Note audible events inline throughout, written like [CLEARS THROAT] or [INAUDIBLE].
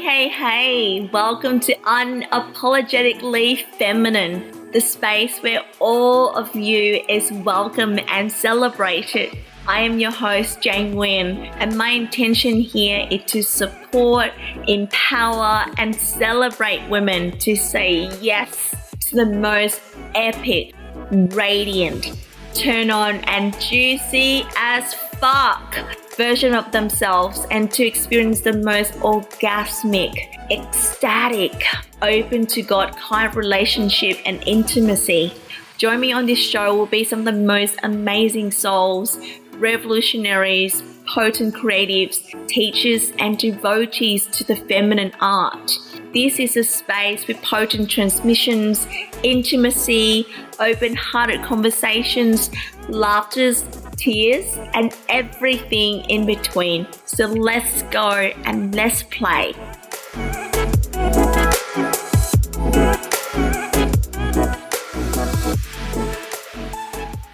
hey, hey, welcome to Unapologetically Feminine, the space where all of you is welcome and celebrated. I am your host, Jane Nguyen, and my intention here is to support, empower, and celebrate women to say yes to the most epic, radiant, turn on, and juicy as fuck version of themselves and to experience the most orgasmic, ecstatic, open to God kind of relationship and intimacy. Join me on this show will be some of the most amazing souls, revolutionaries, potent creatives, teachers, and devotees to the feminine art. This is a space with potent transmissions, intimacy, open hearted conversations, laughters, tears, and everything in between. So let's go and let's play.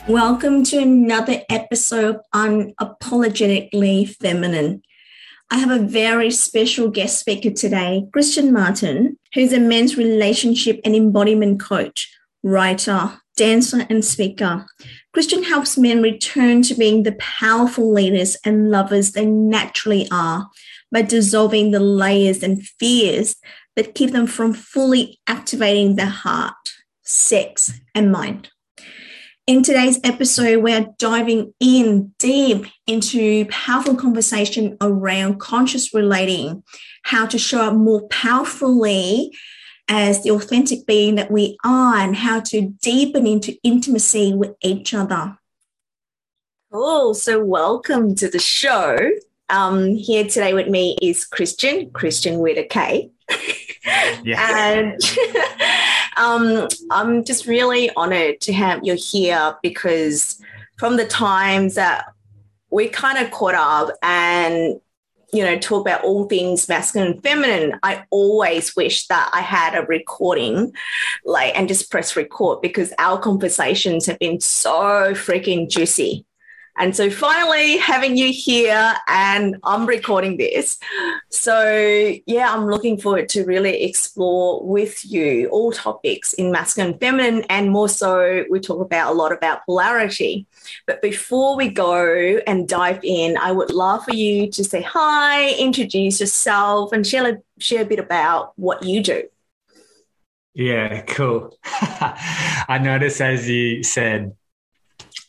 Welcome to another episode on Unapologetically Feminine. I have a very special guest speaker today, Kristian Martin, who's a men's relationship and embodiment coach, writer, dancer, and speaker. Kristian helps men return to being the powerful leaders and lovers they naturally are by dissolving the layers and fears that keep them from fully activating their heart, sex, and mind. In today's episode, we're diving in deep into powerful conversation around conscious relating, how to show up more powerfully as the authentic being that we are, and how to deepen into intimacy with each other. Cool. So, welcome to the show. Um, here today with me is Kristian, Kristian with a K. [LAUGHS] yeah. and [LAUGHS] um, I'm just really honored to have you here because from the times that we kind of caught up and you know talk about all things masculine and feminine i always wish that i had a recording like and just press record because our conversations have been so freaking juicy and so finally having you here and I'm recording this. So yeah, I'm looking forward to really explore with you all topics in masculine feminine and more so we talk about a lot about polarity. But before we go and dive in, I would love for you to say hi, introduce yourself and share, a, share a bit about what you do. Yeah, cool. [LAUGHS] I noticed as you said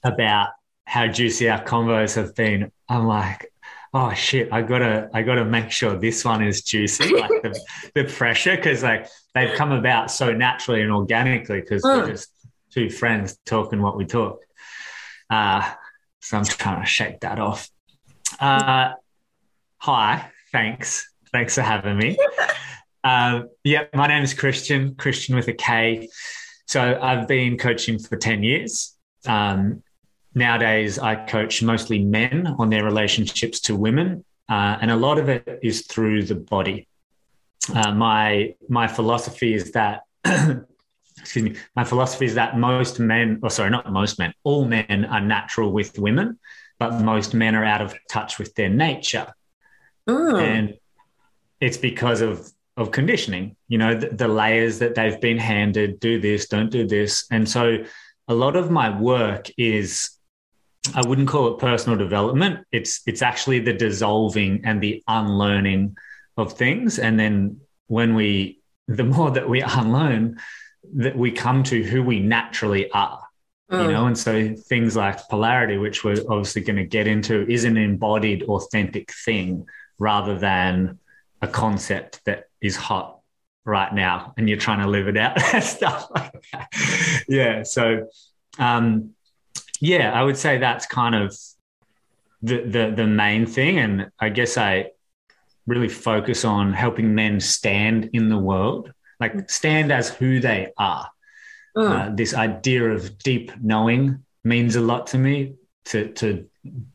about how juicy our combos have been, I'm like, oh shit, I gotta, I gotta make sure this one is juicy. [LAUGHS] Like the, the pressure, because like they've come about so naturally and organically because mm. we're just two friends talking what we talk. Uh, so I'm trying to shake that off. Uh, hi, thanks, thanks for having me. [LAUGHS] Uh, yeah, my name is Kristian, Kristian with a K. So I've been coaching for 10 years. Um, nowadays I coach mostly men on their relationships to women, uh, and a lot of it is through the body. Uh, my my philosophy is that. [CLEARS THROAT] excuse me. My philosophy is that most men, or sorry, not most men, all men are natural with women, but most men are out of touch with their nature, mm. and it's because of of conditioning. You know, the, the layers that they've been handed: do this, don't do this, and so a lot of my work is I wouldn't call it personal development. It's it's actually the dissolving and the unlearning of things. And then when we the more that we [LAUGHS] unlearn, that we come to who we naturally are. Mm. You know, and so things like polarity, which we're obviously going to get into, is an embodied, authentic thing rather than a concept that is hot right now and you're trying to live it out [LAUGHS] stuff like that. Yeah. So um yeah, I would say that's kind of the, the the main thing, and I guess I really focus on helping men stand in the world, like stand as who they are. Mm. Uh, this idea of deep knowing means a lot to me. To to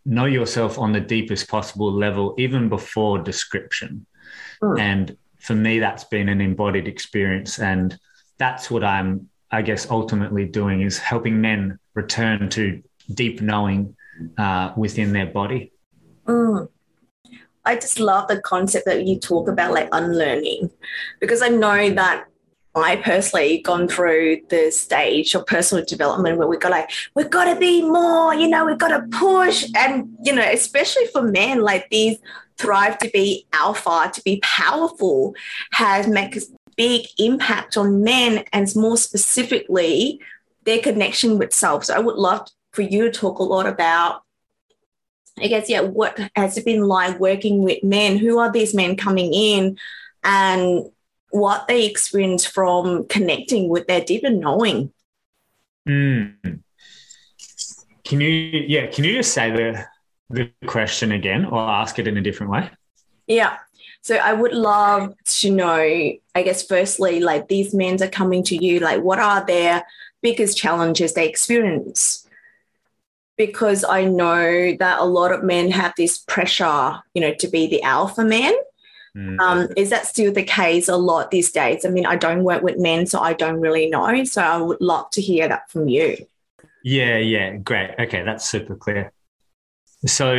know yourself on the deepest possible level, even before description, mm. and for me, that's been an embodied experience, and that's what I'm I guess, ultimately doing is helping men return to deep knowing uh, within their body. Mm. I just love the concept that you talk about like unlearning because I know that I personally gone through the stage of personal development where we got like, we've got to be more, you know, we've got to push. And, you know, especially for men, like these thrive to be alpha, to be powerful, has make a big impact on men and more specifically their connection with self. So I would love for you to talk a lot about I guess, yeah, what has it been like working with men? Who are these men coming in and what they experience from connecting with their deeper knowing? Mm. Can you, yeah, can you just say the, the question again or ask it in a different way? Yeah. So I would love to know, I guess, firstly, like these men are coming to you, like what are their biggest challenges they experience? Because I know that a lot of men have this pressure, you know, to be the alpha man. Mm. Um, is that still the case a lot these days? I mean, I don't work with men, so I don't really know. So I would love to hear that from you. Yeah, yeah, great. Okay, that's super clear. So,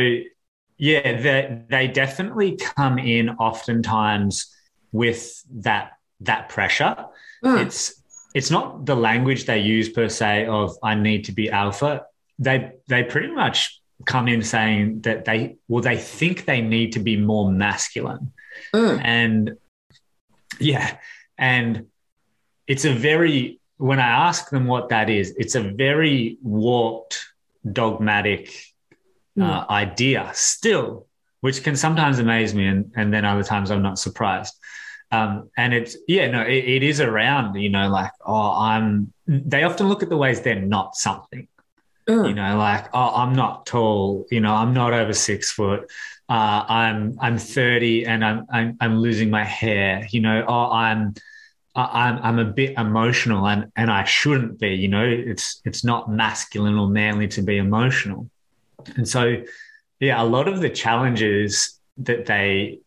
yeah, they, they definitely come in oftentimes with that that pressure. Mm. It's it's not the language they use per se of I need to be alpha they they pretty much come in saying that they well they think they need to be more masculine mm. and yeah and it's a very when i ask them what that is it's a very warped dogmatic mm. uh, idea still which can sometimes amaze me and, and then other times i'm not surprised um, and it's yeah no it, it is around you know like oh i'm they often look at the ways they're not something. You know, like oh, I'm not tall. You know, I'm not over six foot. Uh, I'm I'm 30 and I'm, I'm I'm losing my hair. You know, oh, I'm I'm I'm a bit emotional and and I shouldn't be. You know, it's it's not masculine or manly to be emotional. And so, yeah, a lot of the challenges that they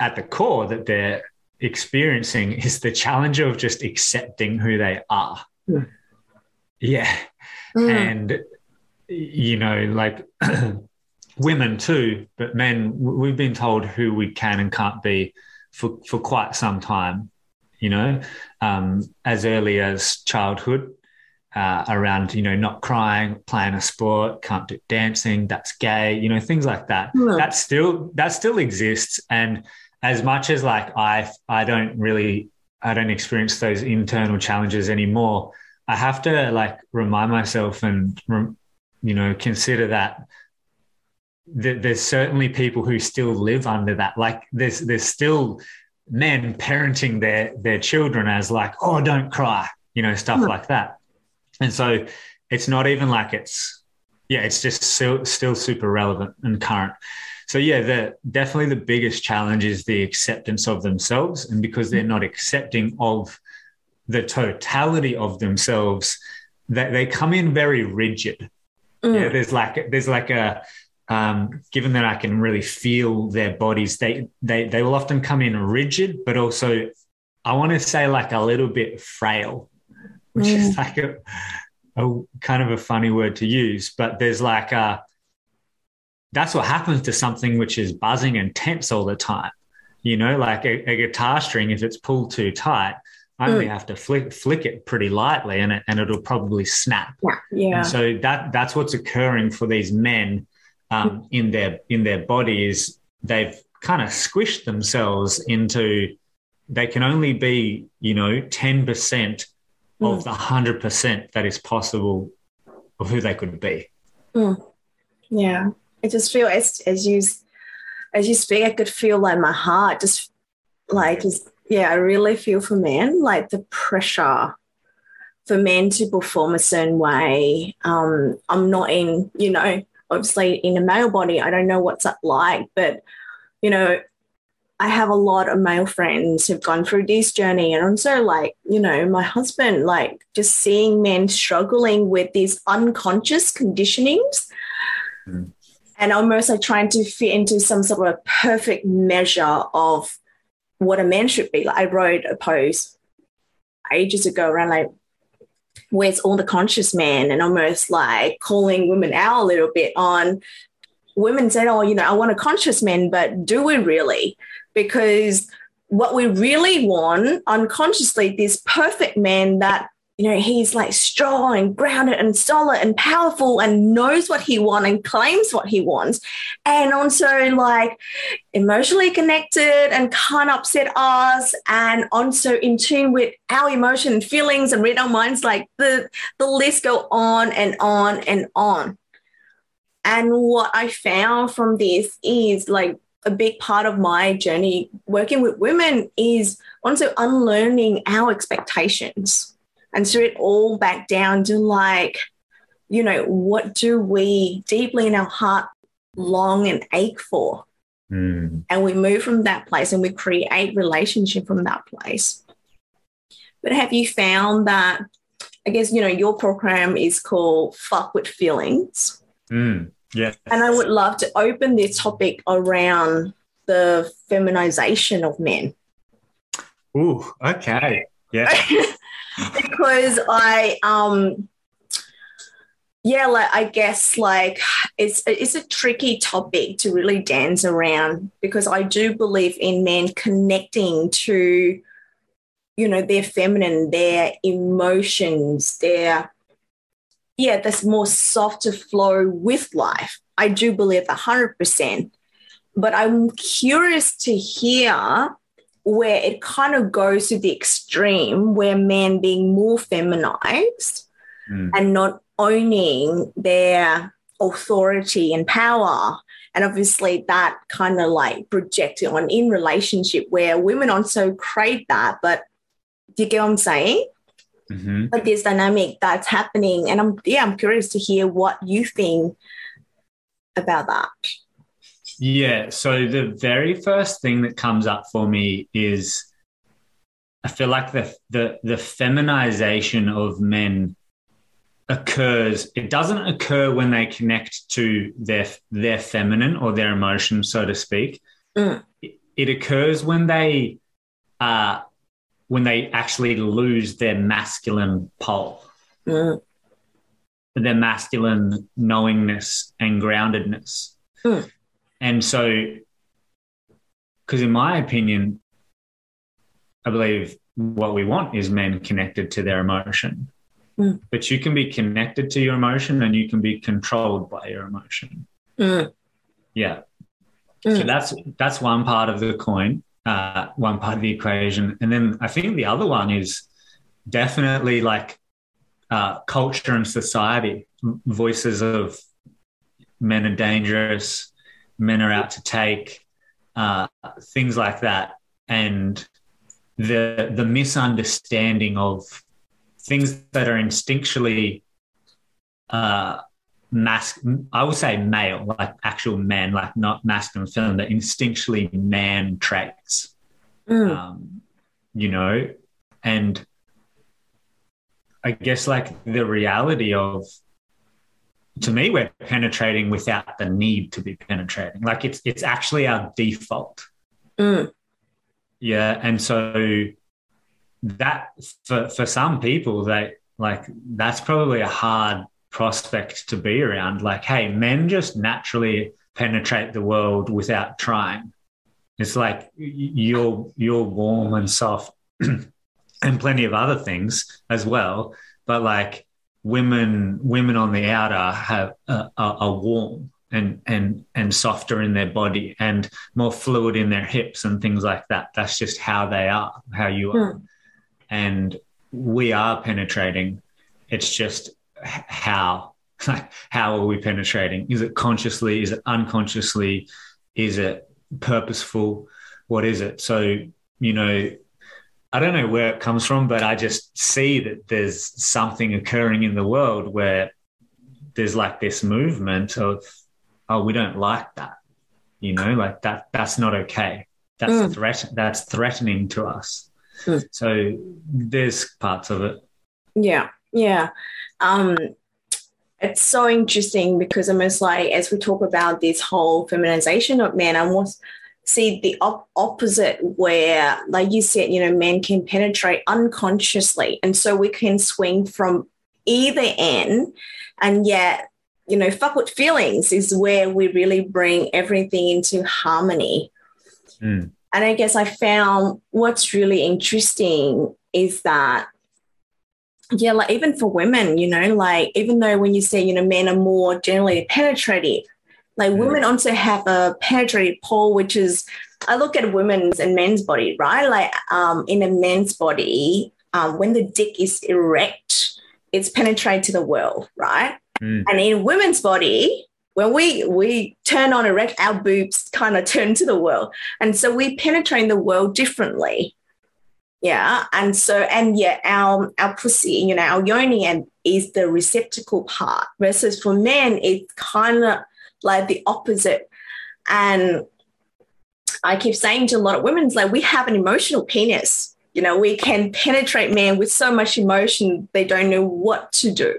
at the core that they're experiencing is the challenge of just accepting who they are. Mm. Yeah. Mm. And you know, like [CLEARS THROAT] women too, but men, we've been told who we can and can't be for, for quite some time, you know, um, as early as childhood. Uh, around you know not crying playing a sport can't do dancing that's gay you know things like that yeah. that still that still exists and as much as like i i don't really i don't experience those internal challenges anymore i have to like remind myself and you know, consider that there's certainly people who still live under that. Like there's there's still men parenting their their children as like, oh, don't cry, you know, stuff mm. like that. And so it's not even like it's yeah, it's just still still super relevant and current. So yeah, the definitely the biggest challenge is the acceptance of themselves, and because they're not accepting of the totality of themselves, that they come in very rigid Mm. Yeah, there's like there's like a um, given that I can really feel their bodies, they they they will often come in rigid, but also I want to say like a little bit frail, which mm. is like a, a kind of a funny word to use. But there's like a that's what happens to something which is buzzing and tense all the time. You know, like a, a guitar string, if it's pulled too tight, only mm. have to flick flick it pretty lightly and it, and it'll probably snap. Yeah. yeah. And so that that's what's occurring for these men um, mm. in their in their bodies. They've kind of squished themselves into they can only be, you know, 10% mm. of the 100% that is possible of who they could be. Mm. Yeah. I just feel as, as you as you speak, I could feel like my heart just like just yeah, I really feel for men like the pressure for men to perform a certain way. Um, I'm not in, you know, obviously in a male body, I don't know what's that like, but you know, I have a lot of male friends who've gone through this journey. And I'm so like, you know, my husband, like just seeing men struggling with these unconscious conditionings. Mm. And almost like trying to fit into some sort of perfect measure of what a man should be. Like I wrote a post ages ago around like where's all the conscious men and almost like calling women out a little bit on women said, oh, you know, I want a conscious man, but do we really? Because what we really want unconsciously, this perfect man that you know, he's like strong and grounded and solid and powerful and knows what he wants and claims what he wants. And also like emotionally connected and can't upset us and also in tune with our emotion and feelings and read our minds. Like the, the list go on and on and on. And what I found from this is like a big part of my journey working with women is also unlearning our expectations and so it all back down to like, you know, what do we deeply in our heart long and ache for? Mm. And we move from that place and we create relationship from that place. But have you found that, I guess, you know, your program is called Fuck with Feelings. Mm. Yeah. And I would love to open this topic around the feminization of men. Ooh, okay. Yeah. [LAUGHS] because I um yeah, like I guess like it's it's a tricky topic to really dance around because I do believe in men connecting to you know their feminine, their emotions, their yeah, this more softer flow with life. I do believe hundred percent. But I'm curious to hear where it kind of goes to the extreme where men being more feminized mm. and not owning their authority and power and obviously that kind of like projected on in relationship where women also crave that but do you get what i'm saying mm-hmm. but this dynamic that's happening and i'm yeah i'm curious to hear what you think about that yeah. So the very first thing that comes up for me is I feel like the the the feminization of men occurs it doesn't occur when they connect to their their feminine or their emotion so to speak mm. it, occurs when they uh when they actually lose their masculine pole mm. their masculine knowingness and groundedness mm. And so, because in my opinion, I believe what we want is men connected to their emotion. Mm. But you can be connected to your emotion and you can be controlled by your emotion. Mm. Yeah. Mm. So that's that's one part of the coin, uh, one part of the equation. And then I think the other one is definitely like uh, culture and society, voices of men are dangerous, men are out to take, uh, things like that, and the the misunderstanding of things that are instinctually uh, mask. I would say male, like actual men, like not masculine feminine, but instinctually man traits. Mm. Um, you know, and I guess like the reality of to me we're penetrating without the need to be penetrating. Like it's it's actually our default. Mm. yeah and so that for for some people they like that's probably a hard prospect to be around. Like hey men just naturally penetrate the world without trying. It's like you're you're warm and soft [CLEARS THROAT] and plenty of other things as well. But like women women on the outer have uh, are warm and and and softer in their body and more fluid in their hips and things like that. That's just how they are, how you are, Hmm. and we are penetrating. It's just how [LAUGHS] how are we penetrating? Is it consciously? Is it unconsciously? Is it purposeful? What is it? So you know I don't know where it comes from, but I just see that there's something occurring in the world where there's like this movement of, oh, we don't like that. You know, like that, that's not okay. That's Mm. threat, that's threatening to us. Mm. So there's parts of it. Yeah, yeah. Um, it's so interesting because almost like as we talk about this whole feminization of men, I'm almost see the op- opposite where, like you said, you know, men can penetrate unconsciously, and so we can swing from either end, and yet you know, fuck with feelings is where we really bring everything into harmony. Mm. And I guess I found what's really interesting is that, yeah, like even for women, you know, like even though when you say, you know, men are more generally penetrative, like mm. women also have a penetrative pole, which is, I look at women's and men's body, right? Like um, in a man's body, um, when the dick is erect, it's penetrated to the world, right? Mm. And in women's body, when we we turn on erect, our boobs kind of turn to the world, and so we penetrate the world differently. Yeah, and so and yeah, our our pussy, you know, our yoni and is the receptacle part, versus for men, it's kind of like the opposite. And I keep saying to a lot of women, like we have an emotional penis. You know, we can penetrate men with so much emotion they don't know what to do.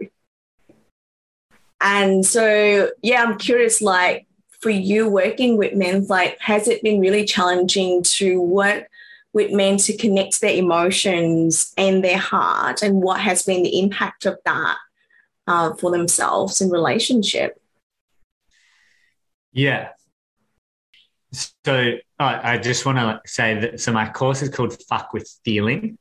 And so, yeah, I'm curious, like for you working with men, like, has it been really challenging to work with men to connect their emotions and their heart? And what has been the impact of that uh, for themselves in relationship? Yeah. So I just want to say that so my course is called Fuck with Feeling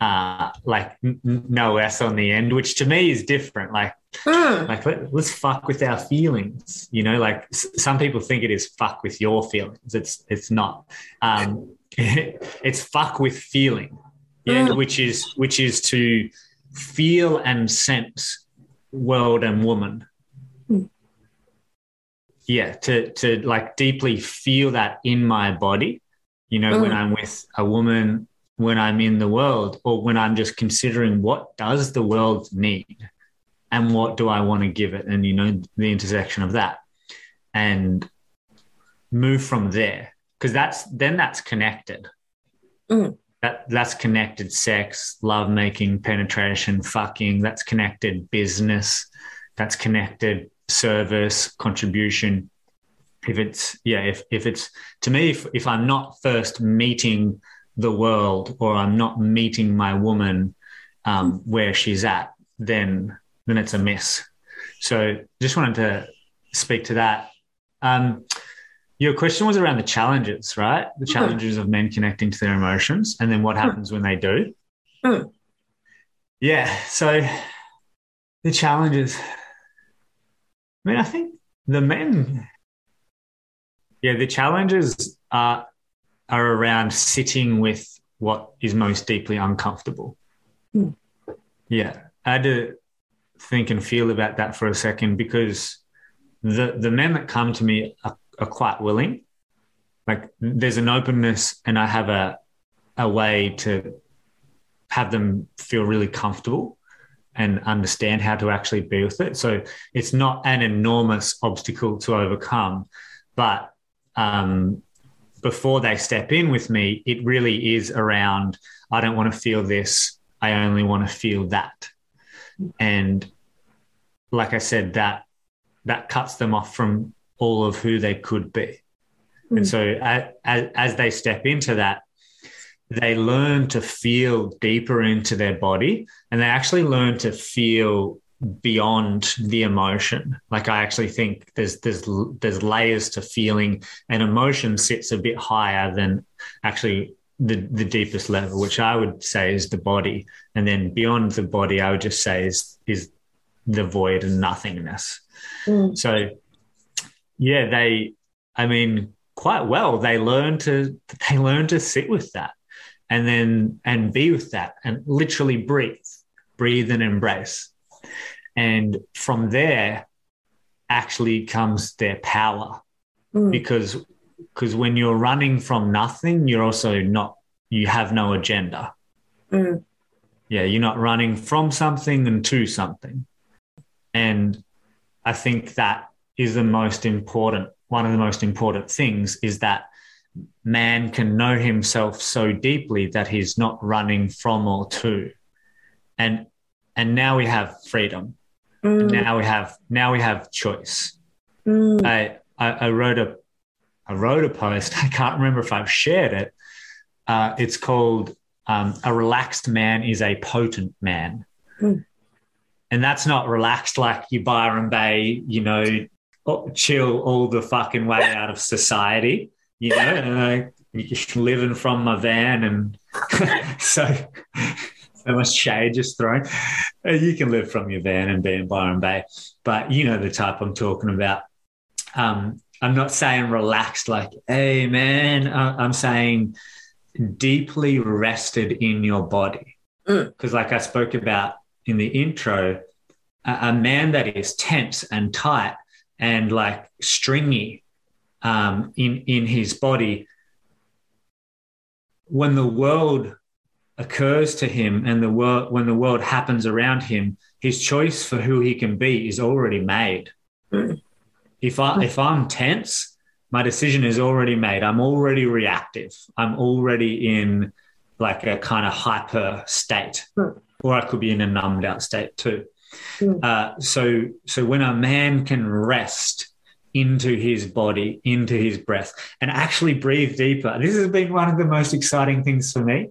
uh, like n- no s on the end, which to me is different. Like, mm. like let, us fuck with our feelings. You know, like s- some people think it is fuck with your feelings. It's it's not. Um, [LAUGHS] it's fuck with feeling. Yeah, mm. which is which is to feel and sense world and woman. Mm. Yeah, to to like deeply feel that in my body. You know, when I'm with a woman when I'm in the world or when I'm just considering what does the world need and what do I want to give it and you know the intersection of that and move from there because that's then that's connected mm. that that's connected sex love making penetration fucking that's connected business that's connected service contribution if it's yeah if if it's to me if, if i'm not first meeting the world or I'm not meeting my woman um, where she's at, then then it's a miss. So just wanted to speak to that. Um, your question was around the challenges, right? The challenges mm. of men connecting to their emotions, and then what happens mm. when they do. Mm. Yeah. So the challenges. I mean, I think the men. Yeah, the challenges are are around sitting with what is most deeply uncomfortable. Mm. Yeah, I had to think and feel about that for a second because the the men that come to me are, are quite willing. Like there's an openness, and I have a a way to have them feel really comfortable and understand how to actually be with it. So it's not an enormous obstacle to overcome, but um, before they step in with me, it really is around I don't want to feel this. I only want to feel that. And like I said, that that cuts them off from all of who they could be. Mm. And so as, as they step into that, they learn to feel deeper into their body and they actually learn to feel beyond the emotion. Like I actually think there's there's there's layers to feeling, and emotion sits a bit higher than actually the the deepest level, which I would say is the body, and then beyond the body, I would just say is is the void and nothingness. Mm. So, yeah, they, I mean, quite well. They learn to they learn to sit with that, and then and be with that, and literally breathe, breathe and embrace and from there actually comes their power mm. because because when you're running from nothing you're also not you have no agenda mm. yeah you're not running from something and to something and i think that is the most important one of the most important things is that man can know himself so deeply that he's not running from or to and and now we have freedom Mm. Now we have now we have choice. Mm. I, I, I wrote a I wrote a post. [LAUGHS] I can't remember if I've shared it. Uh, it's called um, "A Relaxed Man is a Potent Man," mm. and that's not relaxed like you Byron Bay, you know, chill all the fucking way out of society, you know, and I living from my van and [LAUGHS] so so much shade just thrown. Uh, you can live from your van and be in Byron Bay, but you know the type I'm talking about. Um, I'm not saying relaxed, like, hey man. I'm saying deeply rested in your body, because mm. like I spoke about in the intro, a, a man that is tense and tight and like stringy um, in in his body when the world occurs to him and the world when the world happens around him his choice for who he can be is already made mm. if i if i'm tense my decision is already made i'm already reactive i'm already in like a kind of hyper state mm. or i could be in a numbed out state too mm. uh, so so when a man can rest into his body, into his breath, and actually breathe deeper. This has been one of the most exciting things for me.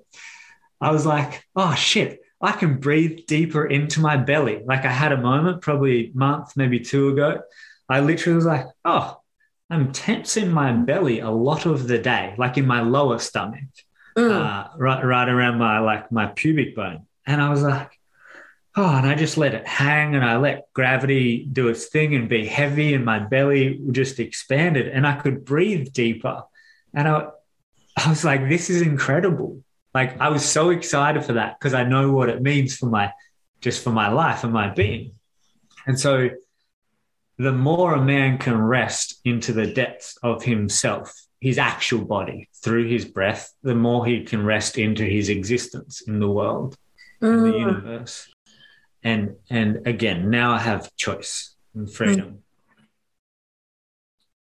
I was like, oh shit, I can breathe deeper into my belly. Like I had a moment, probably a month, maybe two ago. I literally was like, oh, I'm tense in my belly a lot of the day, like in my lower stomach, mm. uh, right, right around my like my pubic bone. And I was like, oh, and I just let it hang and I let gravity do its thing and be heavy and my belly just expanded and I could breathe deeper. And I, I was like, this is incredible. Like I was so excited for that because I know what it means for my, just for my life and my being. And so the more a man can rest into the depths of himself, his actual body through his breath, the more he can rest into his existence in the world, mm. in the mm. universe and and again now i have choice. And freedom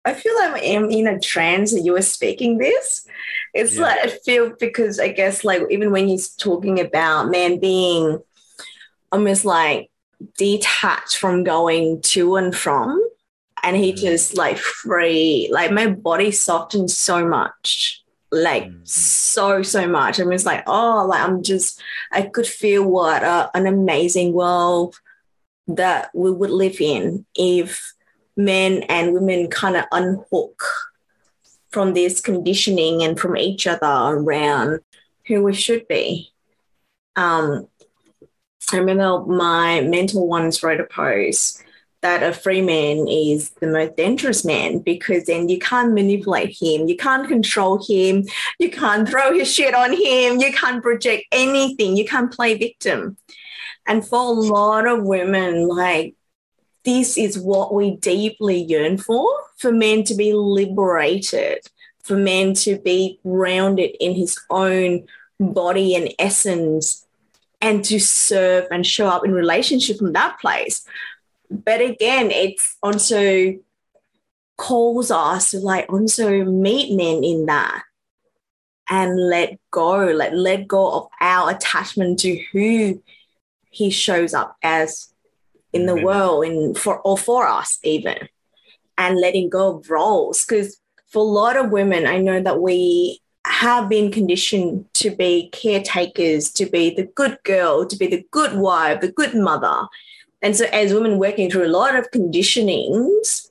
i feel like i'm in a trance that you were speaking this. It's yeah. like i feel because i guess like even when he's talking about man being almost like detached from going to and from and he mm. just like free like my body softened so much like mm-hmm. so so much. I was like, oh, like I'm just I could feel what a, an amazing world that we would live in if men and women kind of unhook from this conditioning and from each other around who we should be. Um, I remember my mentor once wrote a post that a free man is the most dangerous man because then you can't manipulate him, you can't control him, you can't throw his shit on him, you can't project anything, you can't play victim. And for a lot of women, like this is what we deeply yearn for for men to be liberated, for men to be grounded in his own body and essence and to serve and show up in relationship from that place but again, it's also calls us to like also meet men in that and let go, like let go of our attachment to who he shows up as in the mm-hmm. world in for or for us even and letting go of roles. Because for a lot of women i know that we have been conditioned to be caretakers to be the good girl to be the good wife the good mother and so, as women working through a lot of conditionings,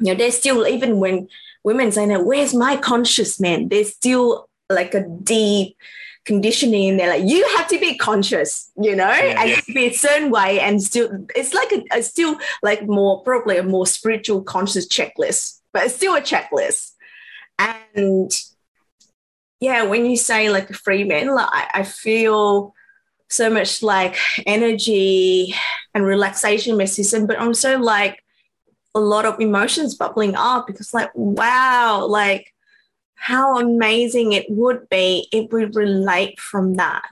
you know, there's still, even when women say, now, where's my conscious man? There's still like a deep conditioning they're like you have to be conscious you know yeah, and yeah. be a certain way and still it's like a, a, still like more probably a more spiritual conscious checklist but it's still a checklist and yeah when you say like a free man like I, I feel so much like energy and relaxation mechanism, but also like a lot of emotions bubbling up because like wow, like how amazing it would be if we relate from that.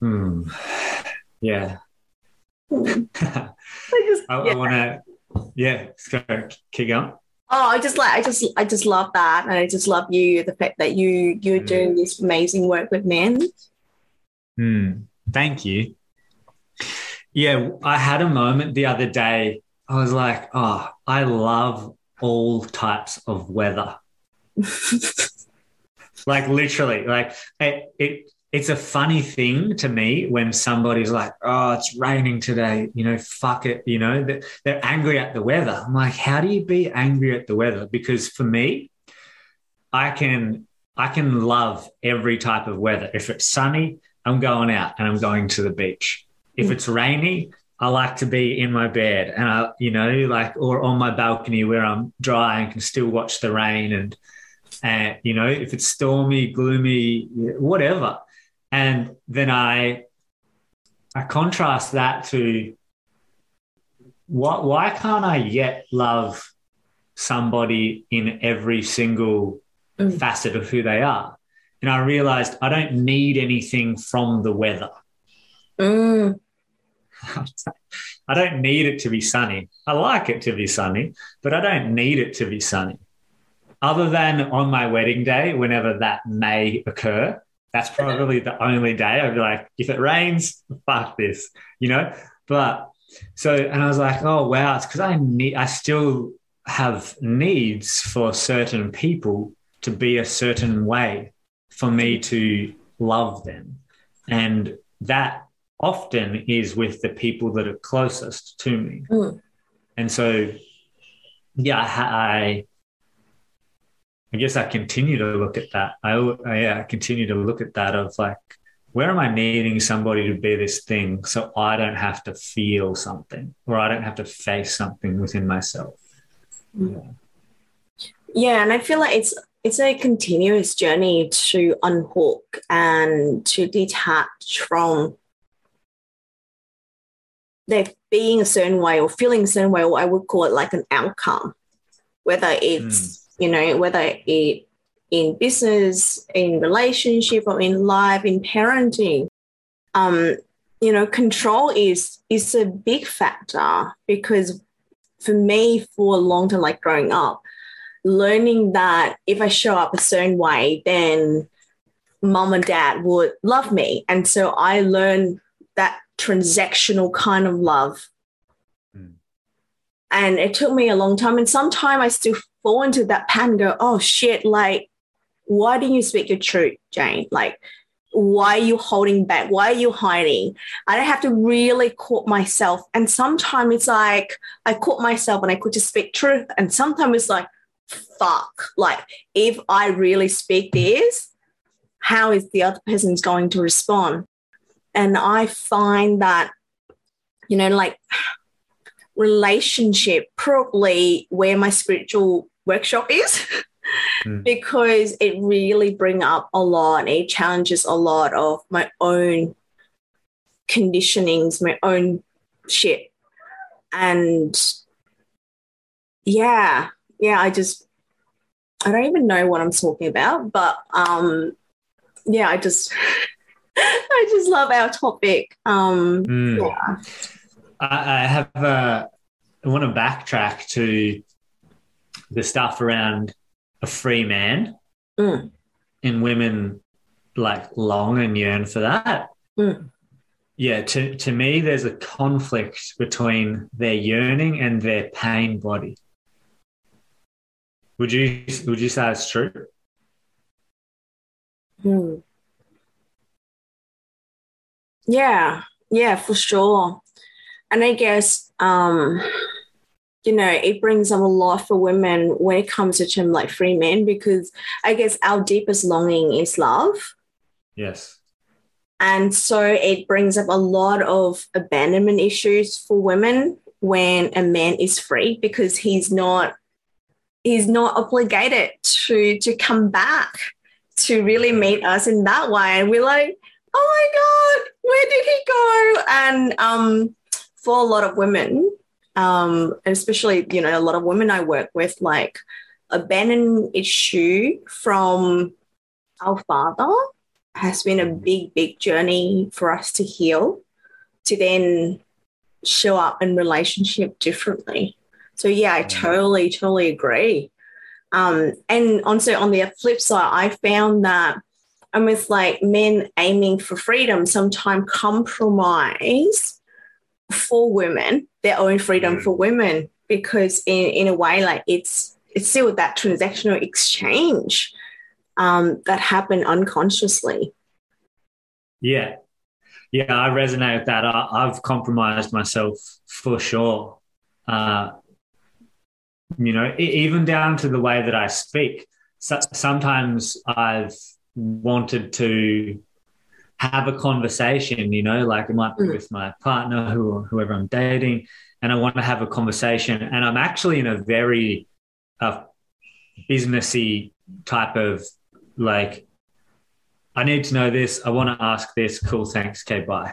Hmm. Yeah. [LAUGHS] I, just, [LAUGHS] I, yeah. Want to, yeah, go, keep going. Oh, I just like I just I just love that, and I just love you the fact that you you're mm. doing this amazing work with men. Hmm. Thank you. Yeah, I had a moment the other day. I was like, oh, I love all types of weather. [LAUGHS] like literally, like it, it it's a funny thing to me when somebody's like, "Oh, it's raining today," you know, fuck it, you know, they're angry at the weather. I'm like, how do you be angry at the weather? Because for me, I can I can love every type of weather. If it's sunny, I'm going out and I'm going to the beach. If it's rainy, I like to be in my bed and I, you know, like or on my balcony where I'm dry and can still watch the rain and and you know, if it's stormy, gloomy, whatever. And then I I contrast that to why why can't I yet love somebody in every single mm. facet of who they are? And I realized I don't need anything from the weather. Mm. [LAUGHS] I don't need it to be sunny. I like it to be sunny, but I don't need it to be sunny. Other than on my wedding day, whenever that may occur, that's probably the only day I'd be like, if it rains, fuck this, you know? But so, and I was like, oh, wow, it's because I need, I still have needs for certain people to be a certain way for me to love them. And that often is with the people that are closest to me. Mm. And so, yeah, I, I guess I continue to look at that. I, I, I continue to look at that of like, where am I needing somebody to be this thing so I don't have to feel something or I don't have to face something within myself? Mm. Yeah. Yeah, and I feel like it's it's a continuous journey to unhook and to detach from there being a certain way or feeling a certain way, or I would call it like an outcome, whether it's, mm. you know, whether it in business, in relationship, or in life, in parenting. Um, you know, control is is a big factor because for me, for a long time, like growing up, learning that if I show up a certain way, then mom and dad would love me. And so I learned that transactional kind of love. Mm. And it took me a long time. And sometimes I still fall into that pattern go, oh shit, like, why didn't you speak your truth, Jane? Like, why are you holding back? Why are you hiding? I don't have to really caught myself. And sometimes it's like I caught myself and I could just speak truth. And sometimes it's like, fuck, like if I really speak this, how is the other person's going to respond? And I find that, you know, like relationship probably where my spiritual workshop is. mm. [LAUGHS] because it really bring up a lot and it challenges a lot of my own conditionings, my own shit. And yeah, yeah, I just I don't even know what I'm talking about, but um yeah, I just [LAUGHS] I just love our topic. Um, mm. yeah. I, I have a, I want to backtrack to the stuff around a free man mm. and women like long and yearn for that. Mm. Yeah, to, to me, there's a conflict between their yearning and their pain body. Would you would you say that's true? Mm. Yeah, yeah, for sure. And I guess, um, you know, it brings up a lot for women when it comes to term like free men because I guess our deepest longing is love. Yes. And so it brings up a lot of abandonment issues for women when a man is free because he's not he's not obligated to to come back to really meet us in that way. And we're like, oh my god where did he go? And um, for a lot of women um, especially you know a lot of women i work with like abandonment issue from our father has been a big big journey for us to heal to then show up in relationship differently so yeah i totally totally agree um, and also on the flip side i found that and with like men aiming for freedom, sometimes compromise for women, their own freedom mm. for women, because in, in a way, like it's it's still that transactional exchange um, that happened unconsciously. Yeah. Yeah, I resonate with that. I, have compromised myself for sure. Uh, you know, even down to the way that I speak. So, sometimes I've wanted to have a conversation, you know, like it might be mm. with my partner who whoever I'm dating, and I want to have a conversation. And I'm actually in a very uh, businessy type of like, I need to know this. I want to ask this. Cool, thanks. Okay, bye.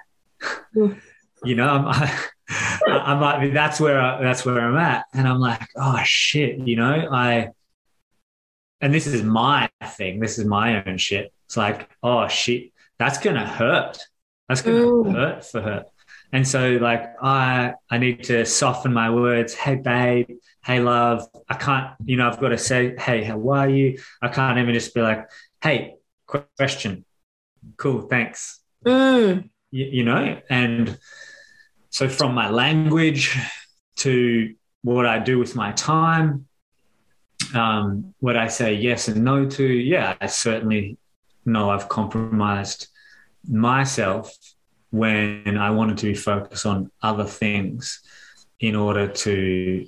Mm. [LAUGHS] you know, I'm, I, I might be. That's where I, that's where I'm at, and I'm like, oh shit, you know, I. And this is my thing. This is my own shit. It's like, oh shit, that's gonna hurt. That's gonna Ooh. hurt for her. And so like I I need to soften my words. Hey babe, hey love. I can't, you know, I've got to say, hey, how are you? I can't even just be like, hey, question. Cool, thanks. Mm. You, you know, and so from my language to what I do with my time, um, what I say yes and no to, yeah, I certainly know I've compromised myself when I wanted to be focused on other things in order to,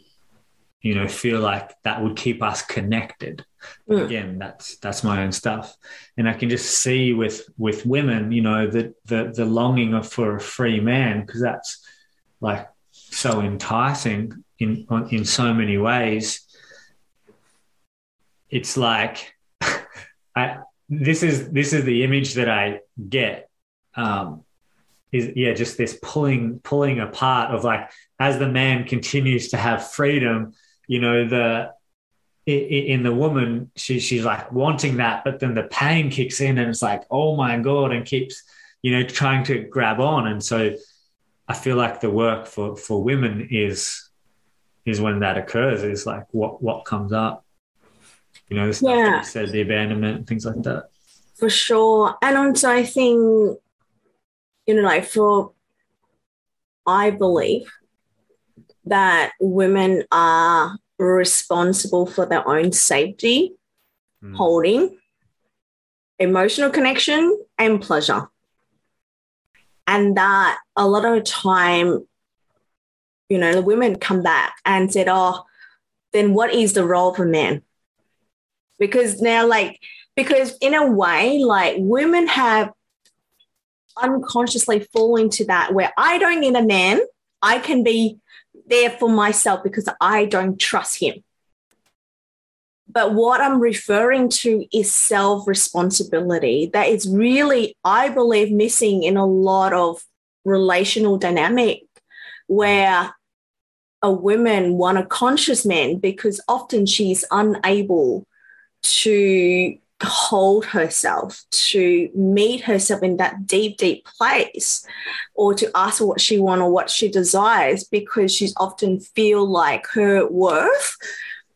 you know, feel like that would keep us connected. Mm. Again, that's that's my own stuff, and I can just see with with women, you know, the the the longing for a free man because that's like so enticing in in so many ways. It's like [LAUGHS] I this is this is the image that I get. Um, is yeah, just this pulling pulling apart of like as the man continues to have freedom, you know the in the woman she she's like wanting that, but then the pain kicks in and it's like oh my god, and keeps you know trying to grab on, and so I feel like the work for for women is is when that occurs is like what what comes up you know, the stuff yeah. said, the abandonment and things like that. For sure. And also, I think, you know, like for, I believe that women are responsible for their own safety, mm. holding, emotional connection, and pleasure. And that a lot of time, you know, the women come back and said, Oh, then what is the role for men because now like because in a way like women have unconsciously fall into that where I don't need a man. I can be there for myself because I don't trust him. But what I'm referring to is self responsibility that is really, I believe, missing in a lot of relational dynamic where a woman want a conscious man because often she's unable to hold herself, to meet herself in that deep, deep place, or to ask what she wants or what she desires, because she's often feel like her worth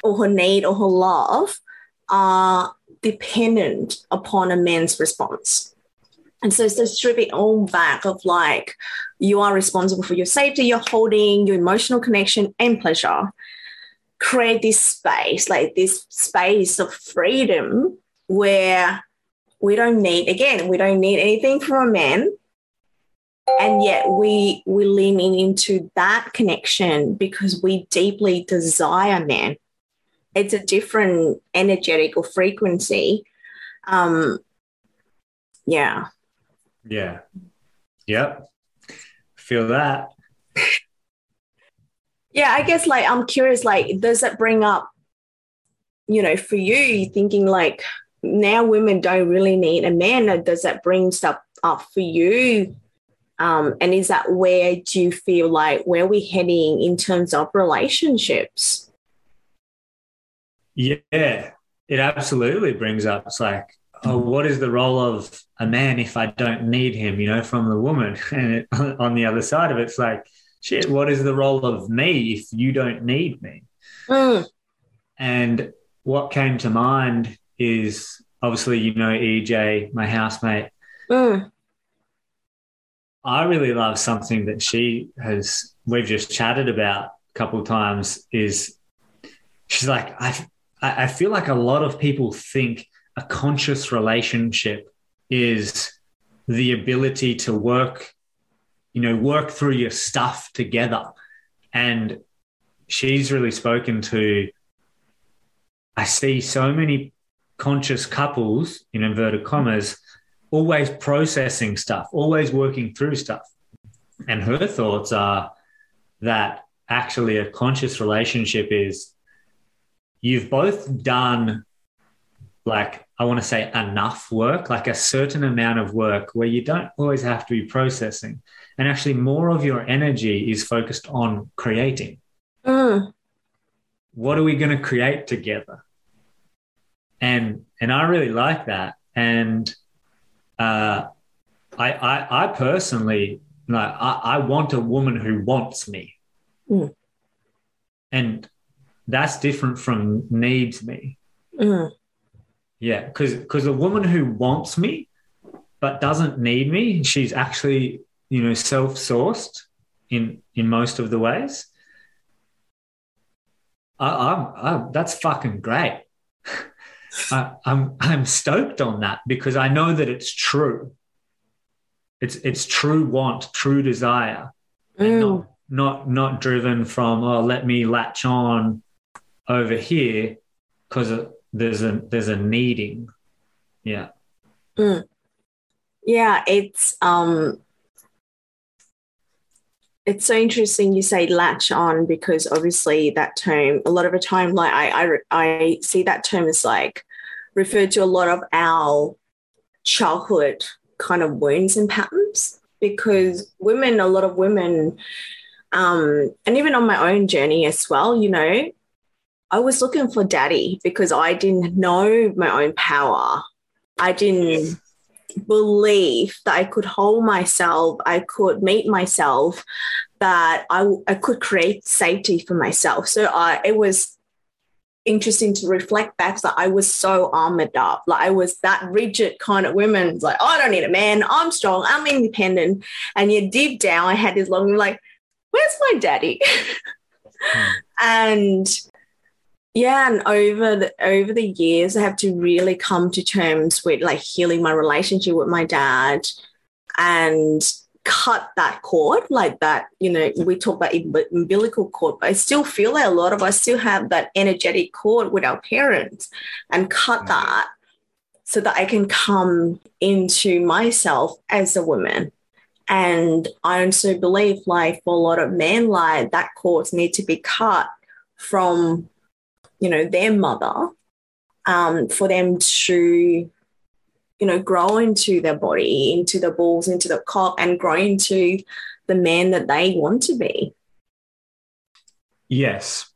or her need or her love are dependent upon a man's response. And so it's to strip it all back of like, you are responsible for your safety, your holding, your emotional connection, and pleasure create this space, like this space of freedom where we don't need, again, we don't need anything from a man. And yet we we lean in into that connection because we deeply desire man. It's a different energetic or frequency. Um yeah. Yeah. Yep. Feel that yeah i guess like i'm curious like does it bring up you know for you thinking like now women don't really need a man does that bring stuff up for you um, and is that where do you feel like where we heading in terms of relationships yeah it absolutely brings up it's like oh, what is the role of a man if i don't need him you know from the woman [LAUGHS] and it, [LAUGHS] on the other side of it, it's like shit, what is the role of me if you don't need me? Mm. And what came to mind is obviously, you know, EJ, my housemate. Mm. I really love something that she has, we've just chatted about a couple times is she's like, I, I feel like a lot of people think a conscious relationship is the ability to work, you know, work through your stuff together. And she's really spoken to, I see so many conscious couples, in inverted commas, always processing stuff, always working through stuff. And her thoughts are that actually a conscious relationship is you've both done like I want to say enough work, like a certain amount of work where you don't always have to be processing. And actually, more of your energy is focused on creating. Mm. What are we going to create together? And and I really like that. And uh, I, I I personally like I, I want a woman who wants me. Mm. And that's different from needs me. Mm. Yeah, because because a woman who wants me but doesn't need me, she's actually you know self-sourced in in most of the ways. I, I'm, I, that's fucking great. [LAUGHS] I, I'm I'm stoked on that because I know that it's true. It's it's true want, true desire, and not not not driven from oh let me latch on over here because there's a there's a needing yeah Mm. Yeah, it's um it's so interesting you say latch on because obviously that term a lot of the time like I I, I see that term as like referred to a lot of our childhood kind of wounds and patterns because women a lot of women um and even on my own journey as well you know I was looking for daddy because I didn't know my own power. I didn't believe that I could hold myself, I could meet myself, that I, I could create safety for myself. So I, it was interesting to reflect back that I was so armored up. Like I was that rigid kind of woman, like, oh, I don't need a man. I'm strong. I'm independent. And yet deep down, I had this longing, like, where's my daddy? [LAUGHS] Hmm. and yeah and over the over the years i have to really come to terms with like healing my relationship with my dad and cut that cord like that you know we talk about umbilical cord but i still feel like a lot of us still have that energetic cord with our parents and cut mm-hmm. that so that i can come into myself as a woman and i also believe like for a lot of men like that cords need to be cut from you know, their mother um, for them to, you know, grow into their body, into the balls, into the cock, and grow into the man that they want to be. Yes.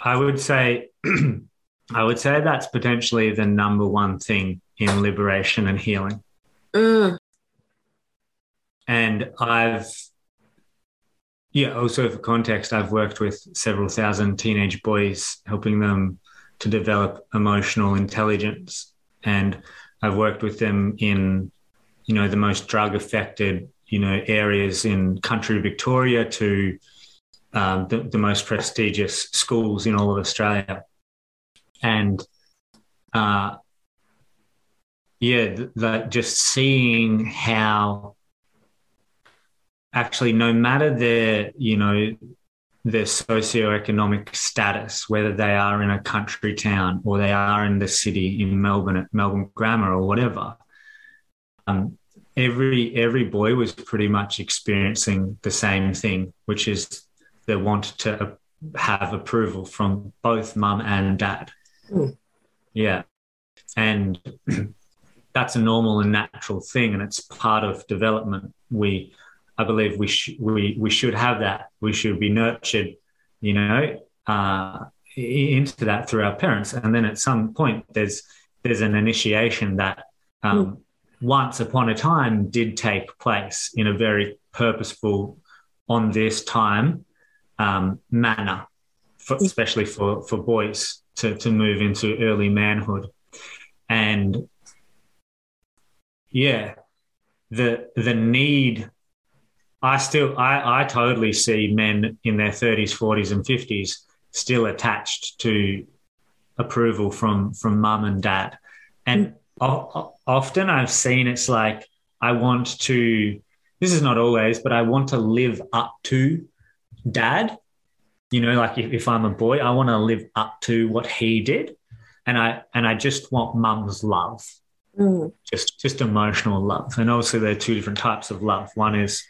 I would say [CLEARS THROAT] I would say that's potentially the number one thing in liberation and healing. Mm. And I've yeah, also for context, I've worked with several thousand teenage boys, helping them to develop emotional intelligence. And I've worked with them in, you know, the most drug affected, you know, areas in country Victoria to um, the, the, most prestigious schools in all of Australia. And uh, yeah, that just seeing how actually, no matter their, you know, their socioeconomic status, whether they are in a country town or they are in the city in Melbourne at Melbourne Grammar or whatever, um, every every boy was pretty much experiencing the same thing, which is they want to have approval from both mum and dad. Mm. Yeah, and [CLEARS THROAT] that's a normal and natural thing, and it's part of development. We I believe we sh- we we should have that. We should be nurtured, you know, uh, into that through our parents. And then at some point, there's there's an initiation that um, mm. once upon a time did take place in a very purposeful, on this time um, manner, for, hmm. especially for for boys to to move into early manhood, and yeah, the the need I still, I, I totally see men in their 30s, 40s, and 50s still attached to approval from from mum and dad, and mm. o- often I've seen it's like I want to, this is not always, but I want to live up to dad. You know, like if, if I'm a boy, I want to live up to what he did. And I and I just want mum's love. Mm. Just just emotional love. And obviously there are two different types of love. One is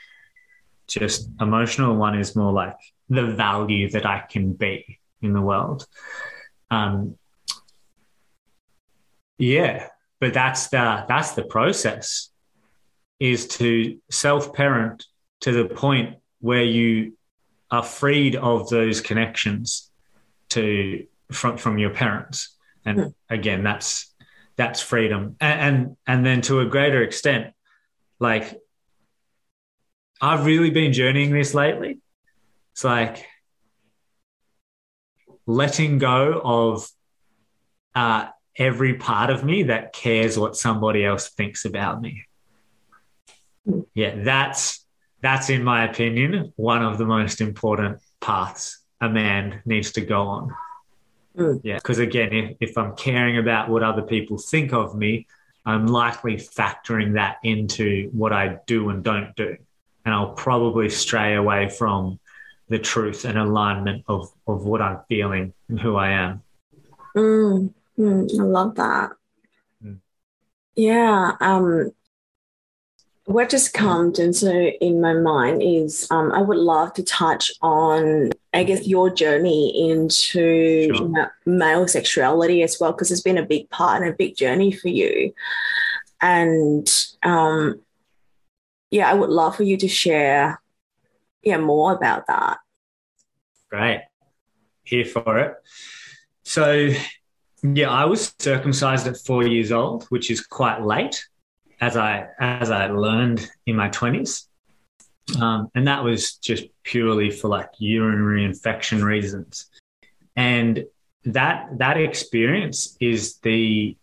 just emotional, one is more like the value that I can be in the world. Um, yeah, but that's the that's the process is to self-parent to the point where you are freed of those connections to from from your parents and mm. again that's that's freedom and, and and then to a greater extent like i've really been journeying this lately it's like letting go of uh, every part of me that cares what somebody else thinks about me. Yeah, that's that's in my opinion one of the most important paths a man needs to go on. Mm. Yeah, because again, if, if I'm caring about what other people think of me, I'm likely factoring that into what I do and don't do. And I'll probably stray away from the truth and alignment of, of what I'm feeling and who I am. Mm. Mm, I love that. Mm. Yeah. Um, what just comes into in my mind is um, I would love to touch on, I guess, your journey into sure. ma- male sexuality as well, because it's been a big part and a big journey for you. And um, yeah, I would love for you to share, yeah, more about that. Great, here for it. So yeah, I was circumcised at four years old, which is quite late, as I as I learned in my twenties, um, and that was just purely for like urinary infection reasons. And that that experience is the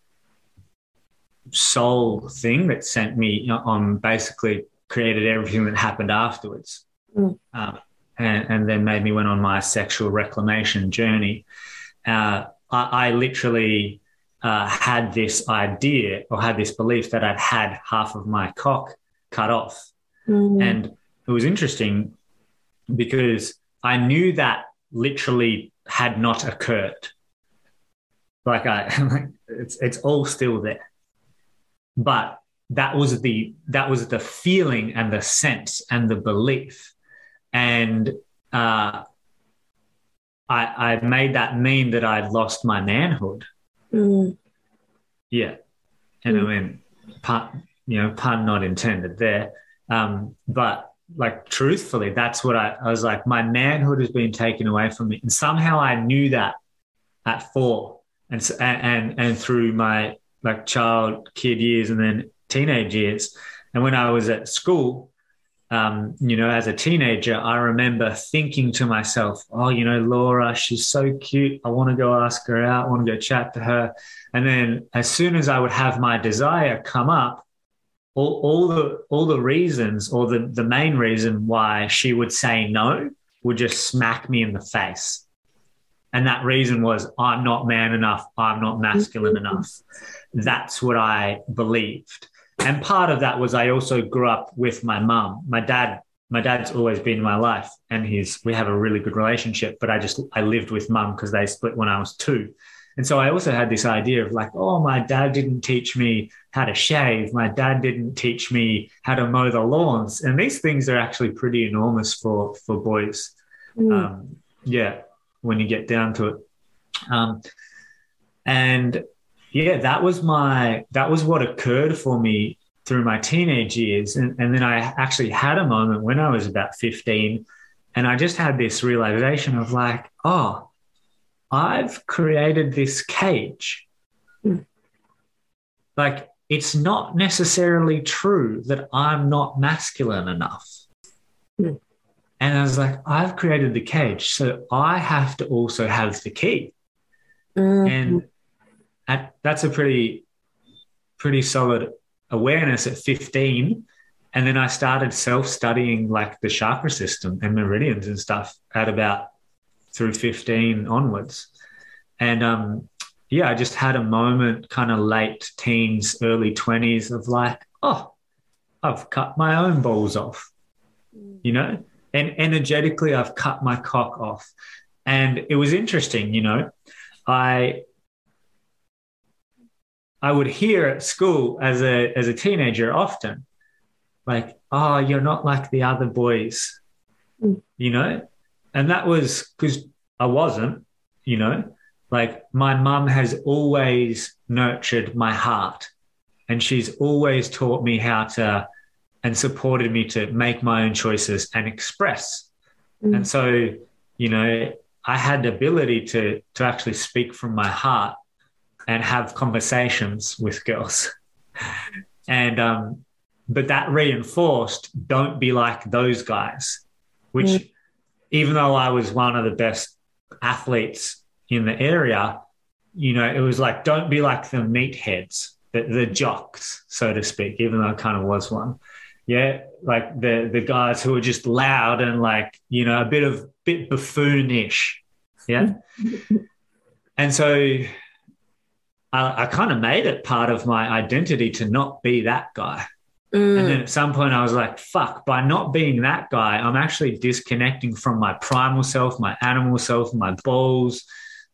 sole thing that sent me on basically created everything that happened afterwards, mm. um, and, and, then made me went on my sexual reclamation journey. Uh, I, I literally uh, had this idea or had this belief that I'd had half of my cock cut off. Mm. And it was interesting because I knew that literally had not occurred. Like I, [LAUGHS] it's it's all still there, but that was the that was the feeling and the sense and the belief, and uh, I, I made that mean that I'd lost my manhood. Mm. Yeah. And mm. I mean, pun, you know, pun not intended there. Um, but like truthfully, that's what I, I was like, my manhood has been taken away from me. And somehow I knew that at four and, and, and through my like child, kid years and then teenage years. And when I was at school, um, you know, as a teenager, I remember thinking to myself, oh, you know, Laura, she's so cute. I want to go ask her out. I want to go chat to her. And then as soon as I would have my desire come up, all, all the all the reasons or the, the main reason why she would say no would just smack me in the face. And that reason was I'm not man enough, I'm not masculine enough. That's what I believed and part of that was I also grew up with my mum. My dad, my dad's always been in my life, and he's we have a really good relationship. But I just I lived with mum because they split when I was two, and so I also had this idea of like, oh, my dad didn't teach me how to shave. My dad didn't teach me how to mow the lawns, and these things are actually pretty enormous for for boys. Mm. Um, yeah, when you get down to it. Um, and yeah, that was my that was what occurred for me through my teenage years. And, and then I actually had a moment when I was about 15 and I just had this realization of like, oh, I've created this cage. Like, it's not necessarily true that I'm not masculine enough. And I was like, I've created the cage, so I have to also have the key. Mm-hmm. And that's a pretty pretty solid awareness at 15 and then i started self-studying like the chakra system and meridians and stuff at about through 15 onwards. And um yeah i just had a moment kind of late teens early 20s of like oh I've cut my own balls off, you know, and energetically, I've cut my cock off. And it was interesting, you know, I I would hear at school as a as a teenager often, like, "Oh, you're not like the other boys," Mm. you know, and that was because I wasn't, you know, like my mum has always nurtured my heart, and she's always taught me how to and supported me to make my own choices and express. Mm. And so, you know, I had the ability to to actually speak from my heart and have conversations with girls. And um, but that reinforced don't be like those guys, which Mm. even though I was one of the best athletes in the area, you know, it was like don't be like the meatheads, the, the jocks, so to speak, even though I kind of was one. Yeah, like the the guys who were just loud and like, you know, a bit of bit buffoonish. Yeah. [LAUGHS] and so I, I kind of made it part of my identity to not be that guy. Mm. And then at some point, I was like, fuck, by not being that guy, I'm actually disconnecting from my primal self, my animal self, my balls,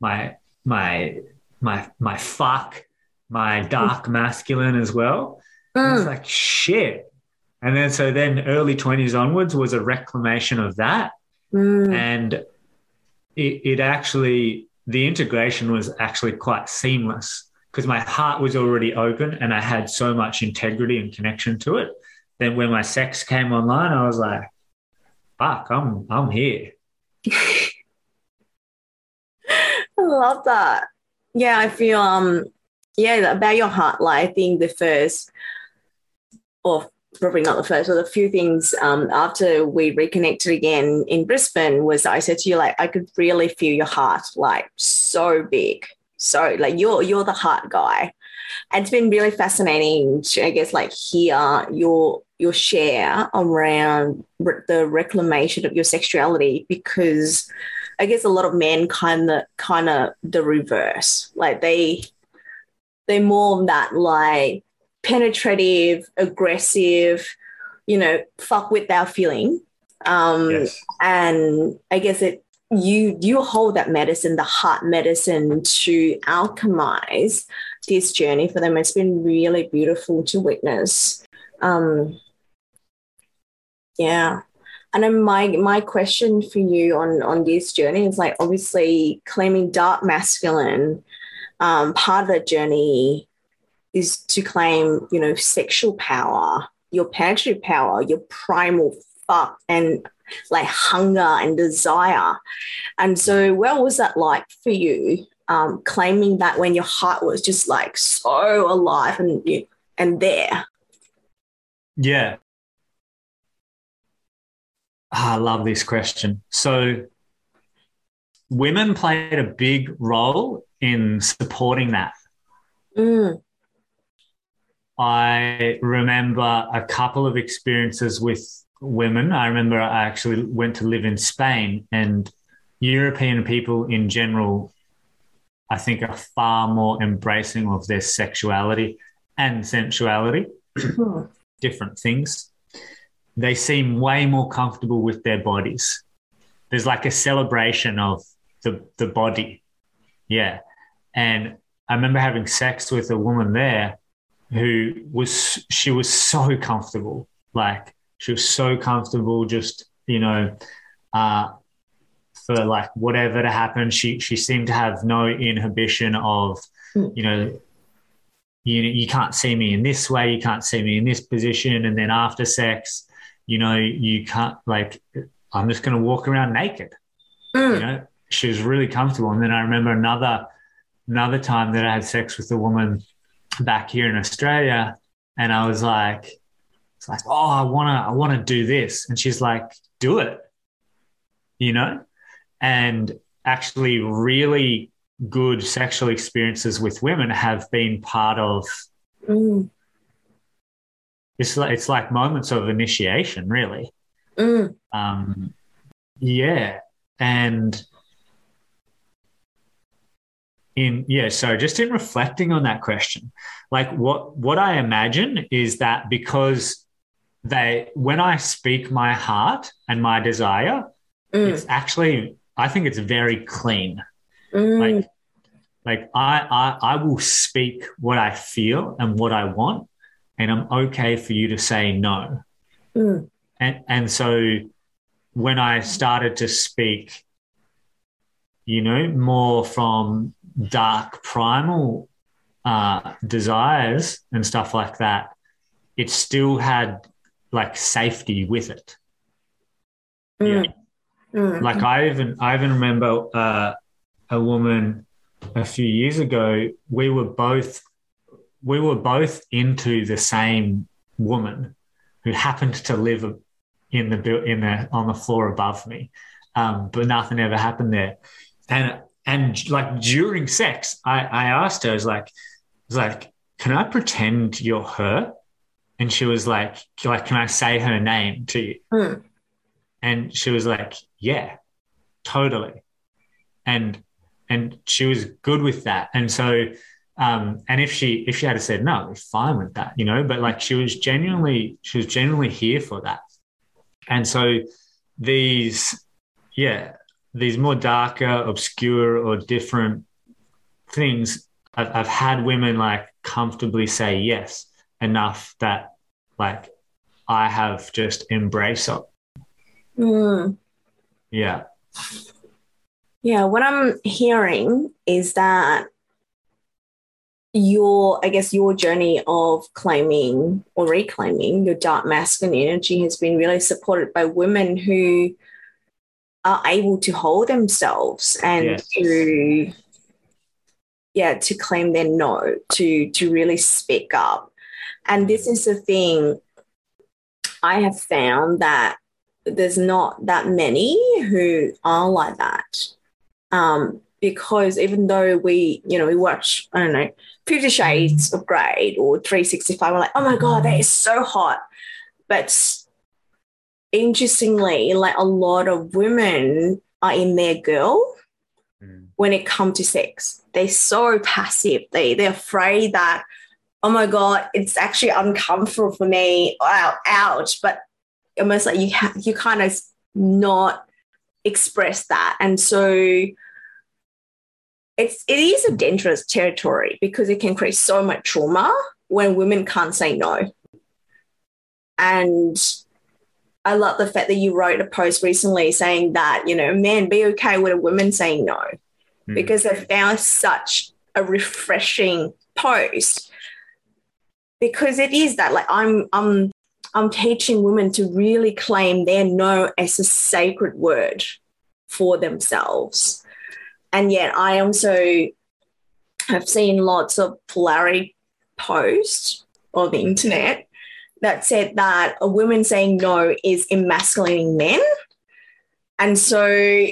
my, my, my, my fuck, my dark masculine as well. Mm. It's like, shit. And then, so then early 20s onwards was a reclamation of that. Mm. And it, it actually, the integration was actually quite seamless because my heart was already open and I had so much integrity and connection to it. Then when my sex came online, I was like, fuck, I'm, I'm here. [LAUGHS] I love that. Yeah, I feel um yeah, about your heart, like I think the first or probably not the first, but a few things um after we reconnected again in Brisbane was I said to you like I could really feel your heart like so big. So like you're you're the heart guy. And it's been really fascinating to I guess like hear your your share around re- the reclamation of your sexuality because I guess a lot of men kind of kind of the reverse. Like they they're more of that like penetrative, aggressive, you know, fuck with our feeling. Um Yes. and I guess it you you hold that medicine, the heart medicine to alchemize this journey for them. It's been really beautiful to witness. Um yeah. And then my my question for you on on this journey is like obviously claiming dark masculine. Um, part of that journey is to claim, you know, sexual power, your penetrative power, your primal fuck, and like hunger and desire. And so, what was that like for you? Um, claiming that when your heart was just like so alive and you and there. Yeah. Ah, I love this question. So, women played a big role in supporting that. Mm, I remember a couple of experiences with women. I remember I actually went to live in Spain, and European people in general, I think, are far more embracing of their sexuality and sensuality, mm, different things. They seem way more comfortable with their bodies. There's like a celebration of the, the body. Yeah. And I remember having sex with a woman there who was she was so comfortable like she was so comfortable just you know uh for like whatever to happen. She she seemed to have no inhibition of Mm. you know you you can't see me in this way you can't see me in this position. And then after sex you know you can't like i'm just going to walk around naked. You mm, know she was really comfortable. And then i remember another another time that i had sex with a woman back here in australia. And i was like it's like oh i want to i want to do this. And she's like do it you know? And actually really good sexual experiences with women have been part of mm, it's like it's like moments of initiation really. Mm, um, yeah, and in yeah, so just in reflecting on that question, like what what I imagine is that because they when I speak my heart and my desire, Mm, it's actually I think it's very clean. mm, Like like I, I I will speak what I feel and what I want, and I'm okay for you to say no. mm, And and so when I started to speak, you know, more from dark primal uh, desires and stuff like that, it still had like safety with it. mm, mm. Like I even I even remember uh, a woman a few years ago. We were both we were both into the same woman who happened to live in the in the on the floor above me, um, but nothing ever happened there. And and like during sex, I I asked her, I was like, I was like, can I pretend you're her? And she was like, like, can I say her name to you? Mm. And she was like, yeah, totally. And and she was good with that. And so um, and if she if she had said no, we're fine with that, you know, but like she was genuinely she was genuinely here for that. And so these yeah, these more darker, obscure or different things I've, I've had women like comfortably say yes enough that like I have just embraced it. Mm. Yeah. Yeah, what I'm hearing is that your, I guess, your journey of claiming or reclaiming your dark masculine energy has been really supported by women who are able to hold themselves and Yes. to, yeah, to claim their no, to to really speak up. And this is the thing I have found that there's not that many who are like that. Um, because even though we, you know, we watch, I don't know, Fifty Shades of Grey or 365, we're like, oh my God, that is so hot. But interestingly, like a lot of women are in their girl when it comes to sex. They're so passive. They they're afraid that, oh my God, it's actually uncomfortable for me. Wow, ouch. But almost like you ha- you kind of not express that. And so it's it is a dangerous territory because it can create so much trauma when women can't say no. And I love the fact that you wrote a post recently saying that, you know, men be okay with a woman saying no Mm. because I found such a refreshing post because it is that like I'm I'm I'm teaching women to really claim their no as a sacred word for themselves. And yet I also have seen lots of polarity posts on the internet that said that a woman saying no is emasculating men. And so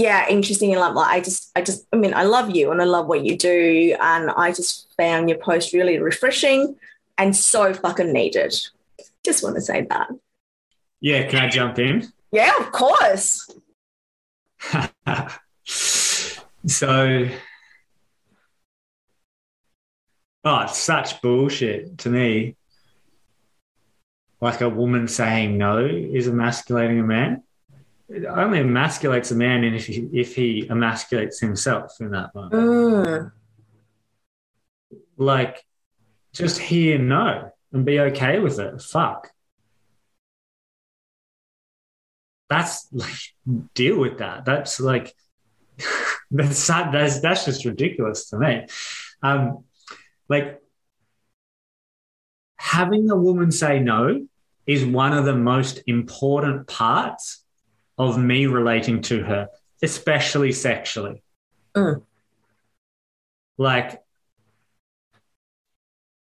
yeah, interesting and like, like I just I just I mean I love you and I love what you do and I just found your post really refreshing and so fucking needed. Just want to say that. Yeah, can I jump in? Yeah, of course. [LAUGHS] so, oh, it's such bullshit to me. Like a woman saying no is emasculating a man. It only emasculates a man if he, if he emasculates himself in that moment. Mm, Like, just hear no and be okay with it. Fuck. That's like, deal with that. That's like, [LAUGHS] that's that's that's just ridiculous to me. Um, like having a woman say no is one of the most important parts of me relating to her, especially sexually. Mm. Like,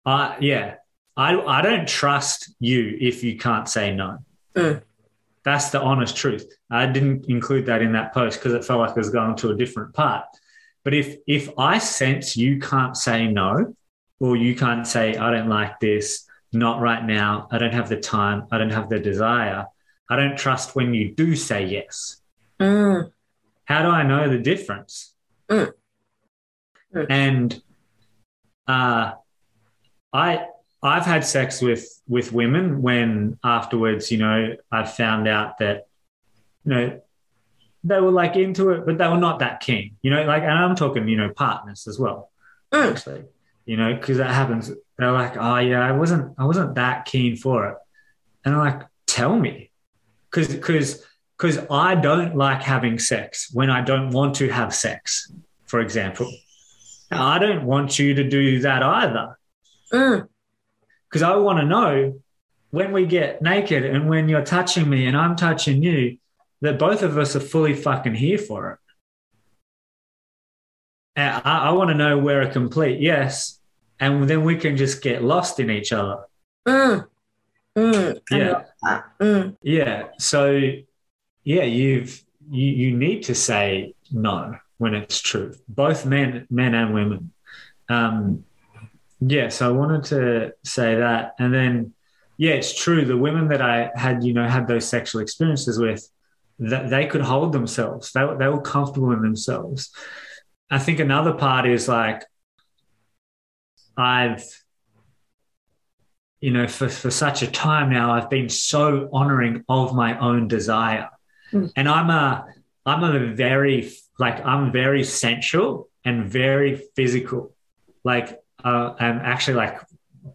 I yeah, I I don't trust you if you can't say no. Mm. That's the honest truth. I didn't include that in that post because it felt like it was going to a different part. But if if I sense you can't say no, or you can't say I don't like this, not right now, I don't have the time, I don't have the desire, I don't trust when you do say yes. mm, How do I know the difference? Mm. Mm. And uh, I I've had sex with with women when afterwards, you know, I've found out that you know they were like into it, but they were not that keen. You know, like and I'm talking, you know, partners as well. Mm. Actually, you know, because that happens. They're like, oh yeah, I wasn't I wasn't that keen for it, and I'm like, tell me, because because because I don't like having sex when I don't want to have sex. For example, I don't want you to do that either Mm. because I want to know when we get naked and when you're touching me and I'm touching you that both of us are fully fucking here for it. And I, I want to know we're a complete yes, and then we can just get lost in each other. Mm. Mm. Yeah. Mm. Yeah. So, yeah, you've you you need to say no when it's true, both men men and women. Um, yeah. So I wanted to say that, and then yeah, it's true. The women that I had, you know, had those sexual experiences with, that they could hold themselves. They they were comfortable in themselves. I think another part is like I've you know, for, for such a time now, I've been so honoring of my own desire. Mm. And I'm a, I'm a very, like, I'm very sensual and very physical. Like, uh, I'm actually like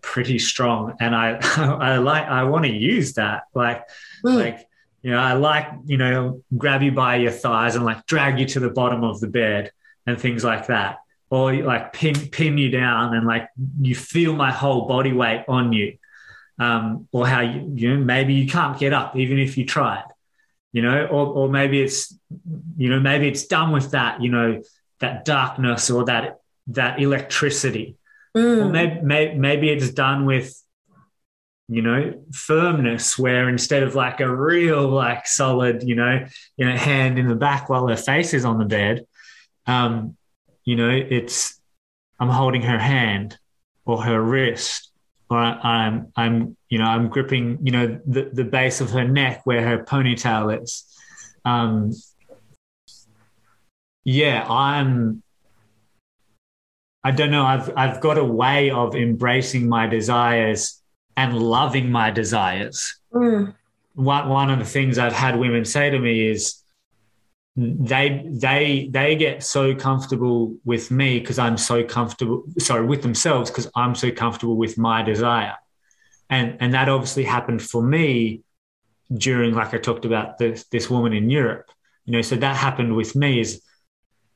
pretty strong. And I, [LAUGHS] I like, I want to use that. Like, Mm. like, you know, I like, you know, grab you by your thighs and like drag you to the bottom of the bed and things like that or like pin pin you down and like you feel my whole body weight on you um, or how you, you know maybe you can't get up even if you tried you know or, or maybe it's you know maybe it's done with that you know that darkness or that that electricity or Mm. maybe, maybe maybe it's done with you know firmness where instead of like a real like solid you know you know hand in the back while her face is on the bed um you know it's i'm holding her hand or her wrist or I- i'm i'm you know i'm gripping you know the, the base of her neck where her ponytail is um yeah i'm i don't know i've i've got a way of embracing my desires and loving my desires Mm. one one of the things I've had women say to me is they they they get so comfortable with me because I'm so comfortable sorry with themselves because I'm so comfortable with my desire. And and that obviously happened for me during like I talked about this this woman in Europe. You know so that happened with me is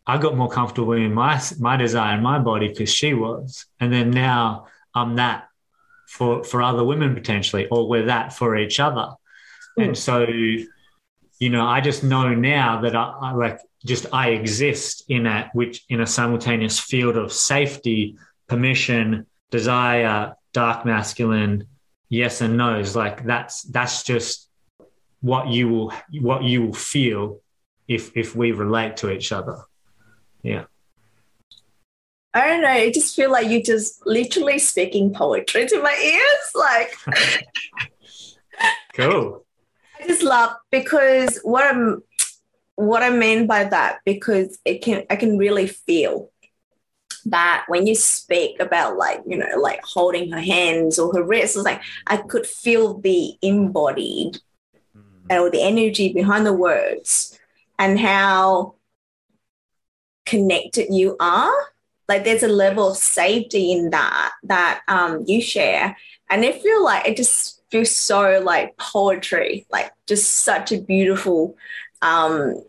I got more comfortable in my my desire in my body because she was. And then now I'm that for for other women potentially or we're that for each other. And hmm. so you know i just know now that I, I like just i exist in a which in a simultaneous field of safety permission desire dark masculine yes and no's like that's that's just what you will what you will feel if if we relate to each other yeah I don't know. I just feel like you just literally speaking poetry to my ears. Like [LAUGHS] cool just love because what I'm what I mean by that because it can I can really feel that when you speak about like you know like holding her hands or her wrists, it's like I could feel the embodied or the energy behind the words and how connected you are. Like there's a level of safety in that that um, you share, and I feel like it just feels so like poetry, like just such a beautiful, um,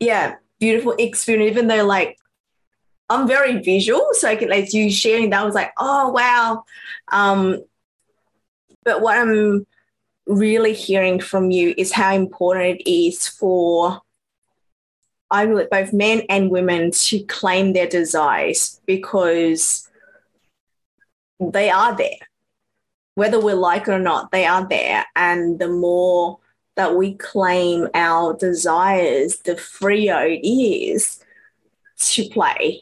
yeah, beautiful experience. Even though like I'm very visual, so I can like you sharing that was like, oh wow. Um, but what I'm really hearing from you is how important it is for I believe both men and women to claim their desires because they are there. Whether we like it or not, they are there. And the more that we claim our desires, the freer it is to play,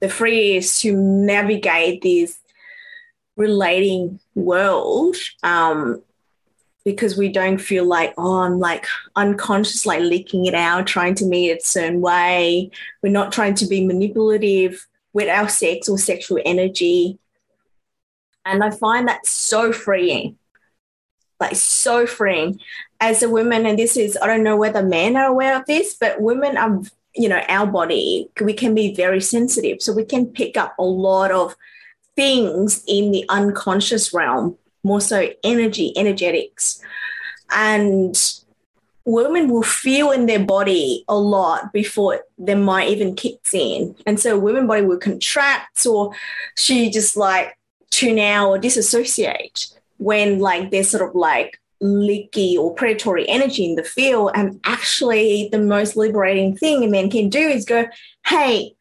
the freer is to navigate this relating world. Um, because we don't feel like, oh, I'm like unconscious, like leaking it out, trying to meet it a certain way. We're not trying to be manipulative with our sex or sexual energy. And I find that so freeing, like so freeing. As a woman, and this is, I don't know whether men are aware of this, but women are, you know, our body, we can be very sensitive. So we can pick up a lot of things in the unconscious realm, more so energy, energetics. And women will feel in their body a lot before their mind even kicks in. And so women body will contract or she just like out or disassociate when like there's sort of like leaky or predatory energy in the field. And actually the most liberating thing a man can do is go, hey,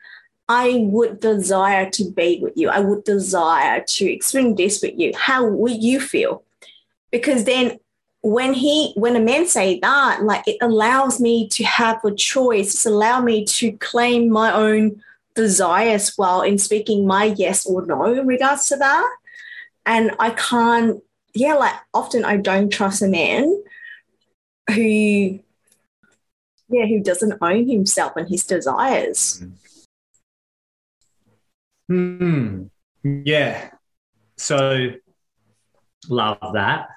I would desire to be with you. I would desire to experience this with you. How would you feel? Because then when he when a man say that like it allows me to have a choice it's allow me to claim my own desires while in speaking my yes or no in regards to that. And i can't yeah like often i don't trust a man who yeah who doesn't own himself and his desires. Hmm. Yeah. So love that.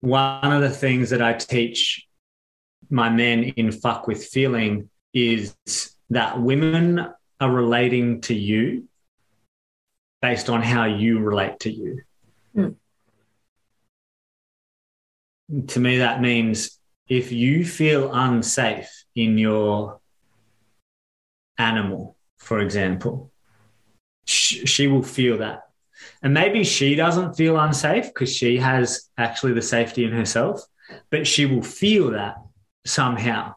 One of the things that I teach my men in Fuck with Feeling is that women are relating to you based on how you relate to you. Mm. To me, that means if you feel unsafe in your animal, for example, sh- she will feel that and maybe she doesn't feel unsafe because she has actually the safety in herself, but she will feel that somehow.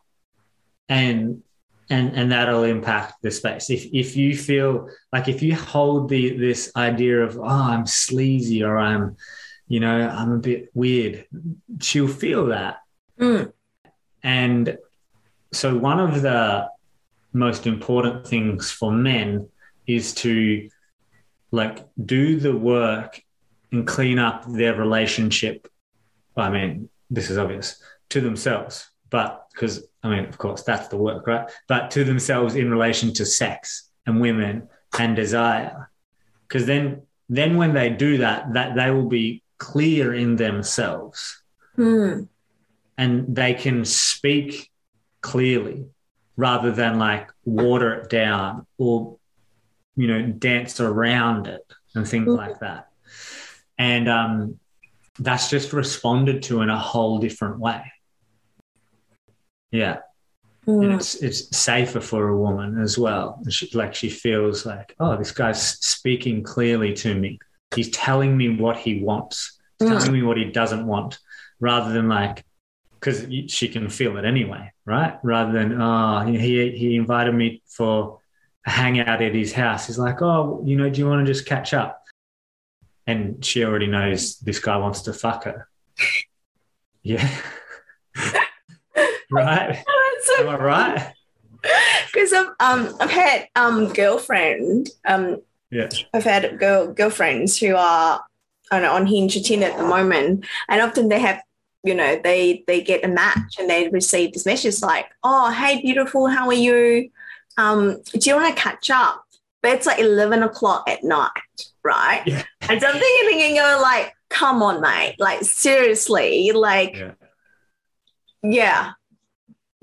And and and that'll impact the space. If if you feel like if you hold the this idea of oh I'm sleazy or I'm you know I'm a bit weird, she'll feel that. Mm. And so one of the most important things for men is to like do the work and clean up their relationship. I mean, this is obvious to themselves, but because I mean, of course, that's the work, right? But to themselves in relation to sex and women and desire, because then, then when they do that, that they will be clear in themselves, hmm. and they can speak clearly rather than like water it down or you know, dance around it and things mm-hmm. like that. And um, that's just responded to in a whole different way. Yeah. Mm. And it's it's safer for a woman as well. She, like she feels like, oh, this guy's speaking clearly to me. He's telling me what he wants, He's mm. telling me what he doesn't want, rather than like, because she can feel it anyway, right? Rather than, oh, he he invited me for a hangout at his house. He's like, oh, you know, do you want to just catch up? And she already knows this guy wants to fuck her. [LAUGHS] Yeah. [LAUGHS] right? [LAUGHS] So Am I right? Because I've, um, I've had um, girlfriend. Um, yeah. I've had girl girlfriends who are on, on Hinge or at the moment, and often they have you know they they get a match and they receive this message like oh hey beautiful how are you um, do you want to catch up? But it's like 11 o'clock at night, right? Yeah. And so I'm thinking, you're like, come on, mate. Like, seriously, like, yeah. yeah.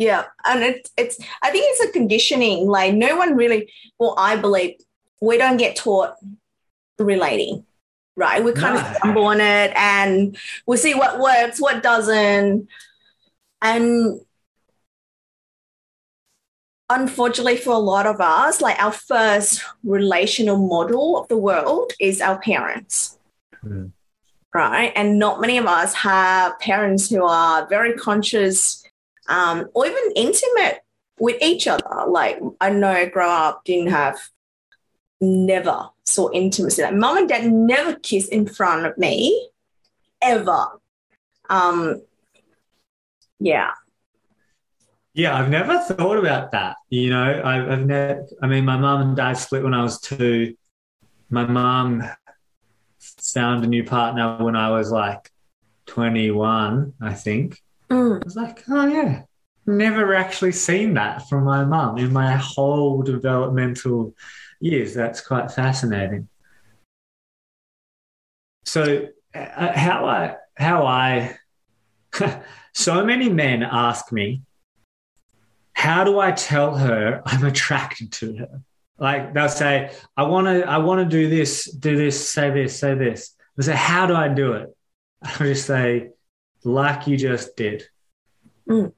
Yeah. And it's, it's, I think it's a conditioning. Like, no one really, well, I believe we don't get taught relating, right? We kind no. of stumble on it and we see what works, what doesn't. And unfortunately for a lot of us, like our first relational model of the world is our parents. Mm. Right. And not many of us have parents who are very conscious um, or even intimate with each other. Like I know I grew up, didn't have never saw intimacy. Like mom and dad never kissed in front of me ever. Um, yeah. Yeah, I've never thought about that. You know, I've, I've never, I mean, my mum and dad split when I was two. My mum found a new partner when I was like 21, I think. Mm. I was like, oh, yeah, never actually seen that from my mum in my whole developmental years. That's quite fascinating. so uh, how I how I [LAUGHS] so many men ask me, how do I tell her I'm attracted to her? Like they'll say, I want to, I want to do this, do this, say this, say this. They say, how do I do it? [LAUGHS] I'll just say, like you just did. Mm.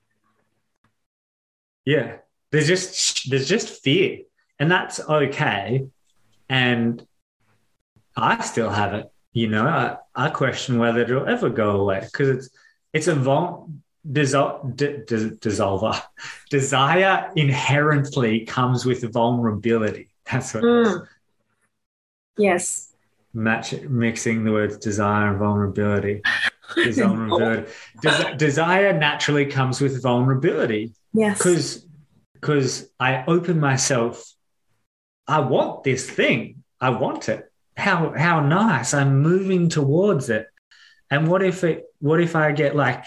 Yeah, there's just there's just fear, and that's okay. And I still have it. You know, I, I question whether it'll ever go away because it's it's a vul- dissol- d- d- dissolver. [LAUGHS] Desire inherently comes with vulnerability. That's what Mm. Yes. match mixing the words desire and vulnerability. Is vulnerability. [LAUGHS] Des- desire naturally comes with vulnerability Yes. because because I open myself. I want this thing. I want it. How how nice. I'm moving towards it. And what if it? What if I get like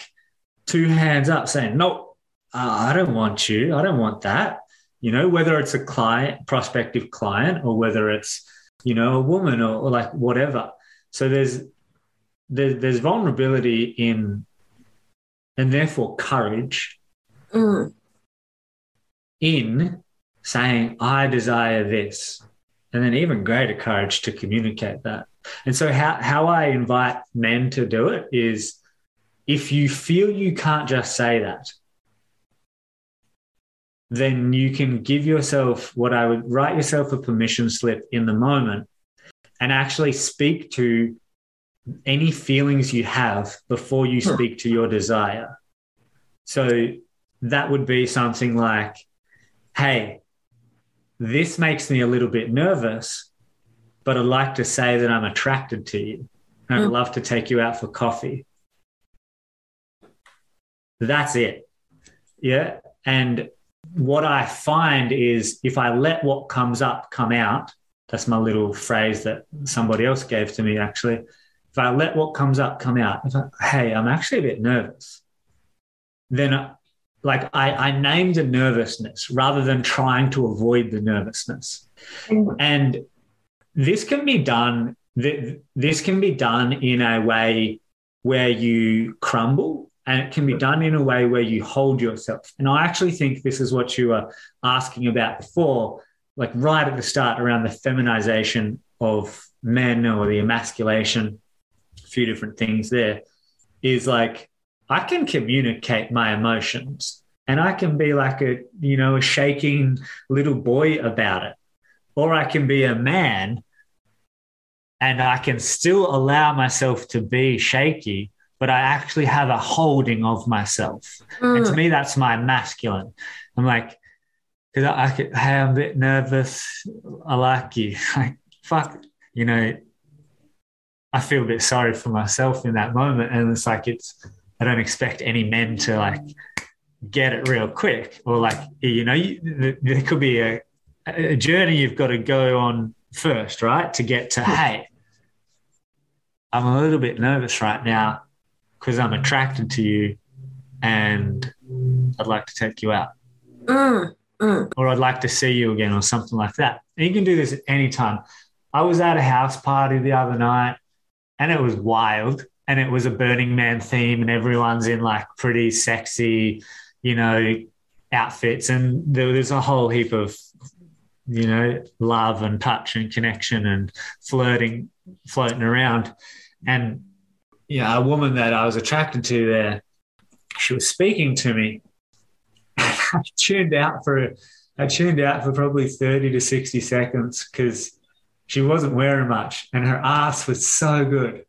two hands up saying, "No, uh, I don't want you. I don't want that." You know, whether it's a client, prospective client, or whether it's you know a woman or, or like whatever. So there's there, there's vulnerability in, and therefore courage Mm. in saying, I desire this, and then even greater courage to communicate that. And so, how, how I invite men to do it is if you feel you can't just say that, then you can give yourself what I would write yourself a permission slip in the moment and actually speak to any feelings you have before you Hmm. speak to your desire. So that would be something like, hey, this makes me a little bit nervous, but I'd like to say that I'm attracted to you. And I'd Mm. love to take you out for coffee. That's it. Yeah. And what I find is if I let what comes up come out, that's my little phrase that somebody else gave to me actually. If I let what comes up come out, if I, hey, I'm actually a bit nervous, then uh, like I, I named the nervousness rather than trying to avoid the nervousness. And this can be done. This can be done in a way where you crumble, and it can be done in a way where you hold yourself. And I actually think this is what you were asking about before, like right at the start around the feminization of men or the emasculation, few different things there, is like I can communicate my emotions and I can be like a, you know, a shaking little boy about it. Or I can be a man and I can still allow myself to be shaky, but I actually have a holding of myself. And to Mm. me, that's my masculine. I'm like, because I, I hey, I'm a bit nervous. I like you. [LAUGHS] Like, fuck, you know, I feel a bit sorry for myself in that moment. And it's like, it's, I don't expect any men to like get it real quick or like, you know, you, there could be a, a journey you've got to go on first, right? To get to, hey, I'm a little bit nervous right now because I'm attracted to you and I'd like to take you out Mm. Mm. or I'd like to see you again or something like that. And you can do this at any time. I was at a house party the other night and it was wild and it was a Burning Man theme and everyone's in like pretty sexy, you know, outfits and there was a whole heap of you know, love and touch and connection and flirting floating around. And yeah, a woman that I was attracted to there, she was speaking to me. [LAUGHS] I tuned out for I tuned out for probably 30 to 60 seconds because she wasn't wearing much and her ass was so good.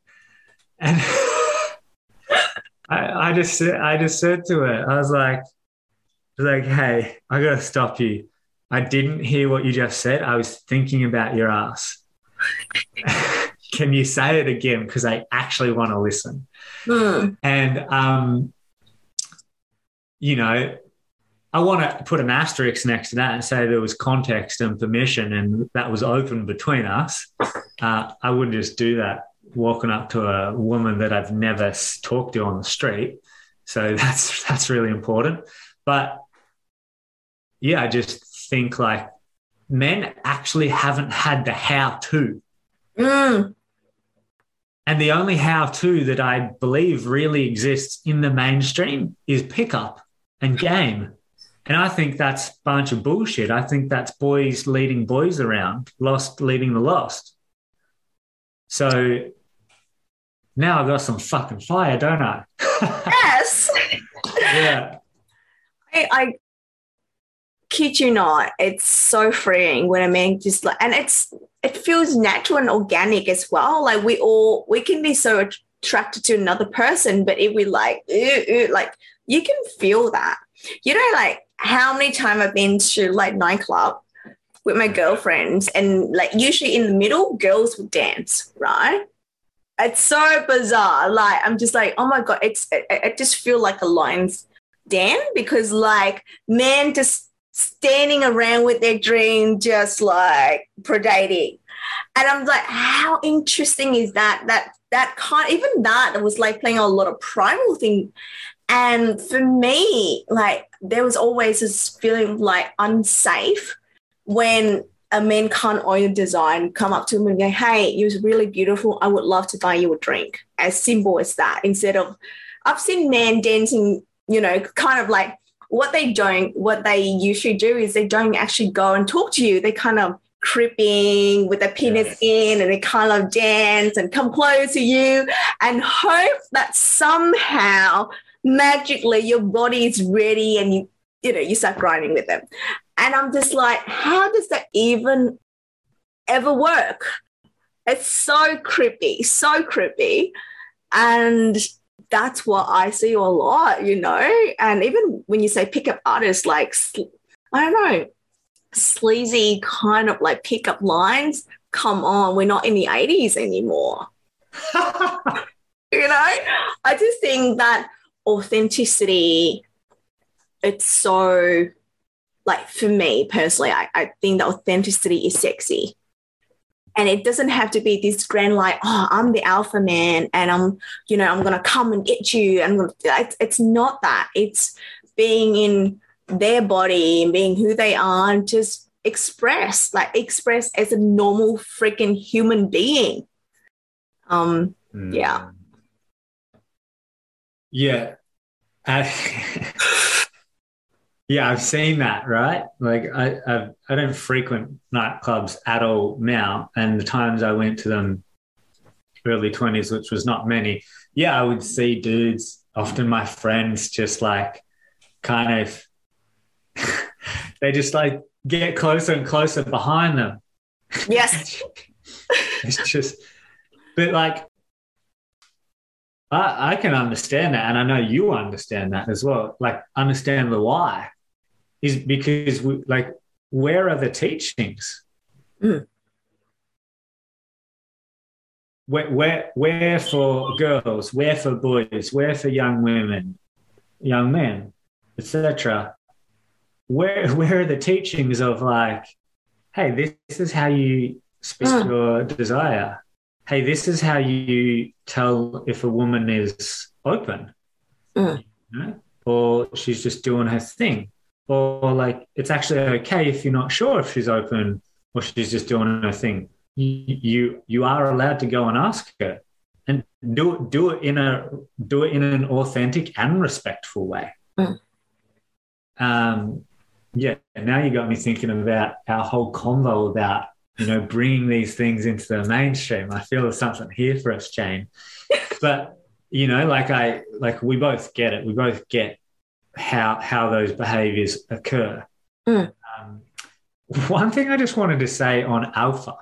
And [LAUGHS] I, I just said- I just said to her, I was like, I was like, hey, I gotta stop you. I didn't hear what you just said. I was thinking about your ass. [LAUGHS] Can you say it again? Because I actually want to listen. Mm. And, um, you know, I want to put an asterisk next to that and say there was context and permission and that was open between us. Uh, I wouldn't just do that walking up to a woman that I've never talked to on the street. So [LAUGHS] that's that's really important. But yeah, I just think like men actually haven't had the how to. Mm. And the only how to that I believe really exists in the mainstream is pickup and game. And I think that's a bunch of bullshit. I think that's boys leading boys around, lost leading the lost. So now I've got some fucking fire, don't I? [LAUGHS] yes. yeah. I, I kid you not, it's so freeing when a man just like, and it's it feels natural and organic as well. Like we all we can be so attracted to another person, but if we like, like you can feel that. You know, like how many times I've been to like nightclub with my girlfriends, and like usually in the middle, girls would dance, right? It's so bizarre. Like I'm just like, oh my god, it's I, I just feel like a lion's den because like men just standing around with their dream, just like predating. And I'm like, how interesting is that? That that kind even that was like playing a lot of primal thing. And for me, like there was always this feeling like unsafe when a man can't own a design come up to him and go, Hey, you're really beautiful. I would love to buy you a drink. As simple as that. Instead of I've seen men dancing, you know, kind of like what they don't, what they usually do is they don't actually go and talk to you. They kind of creeping with their penis yes. in and they kind of dance and come close to you and hope that somehow magically your body is ready and you you know you start grinding with them. And i'm just like how does that even ever work? It's so creepy so creepy. And that's what i see a lot you know? And even when you say pickup artists like i don't know sleazy kind of like pickup lines come on we're not in the 80s anymore. [LAUGHS] You know? I just think that authenticity it's so like for me personally I, I think that authenticity is sexy and it doesn't have to be this grand like oh i'm the alpha man and i'm you know i'm gonna come and get you and it's, it's not that it's being in their body and being who they are and just express like express as a normal freaking human being um mm. yeah yeah. I, [LAUGHS] yeah, I've seen that, right? Like I, I've, I don't frequent nightclubs at all now. And the times I went to them early 20s, which was not many, yeah, I would see dudes, often my friends, just like kind of, [LAUGHS] they just like get closer and closer behind them. Yes. [LAUGHS] it's just, but like I, I can understand that, and I know you understand that as well. Like, understand the why is because we like where are the teachings? Mm. Where, where, where for girls, where for boys, where for young women, young men, etc. Where, [LAUGHS] where are the teachings of like, hey, this, this is how you speak mm. your desire hey, this is how you tell if a woman is open, mm. you know? or she's just doing her thing, or like it's actually okay if you're not sure if she's open or she's just doing her thing. You you, you are allowed to go and ask her, and do it do it in a do it in an authentic and respectful way. Mm. Um, yeah. Now you got me thinking about our whole convo about you know, bringing these things into the mainstream. I feel there's something here for us, Jane. [LAUGHS] But you know, like I like we both get it. We both get how how those behaviors occur. Mm. Um, one thing I just wanted to say on alpha,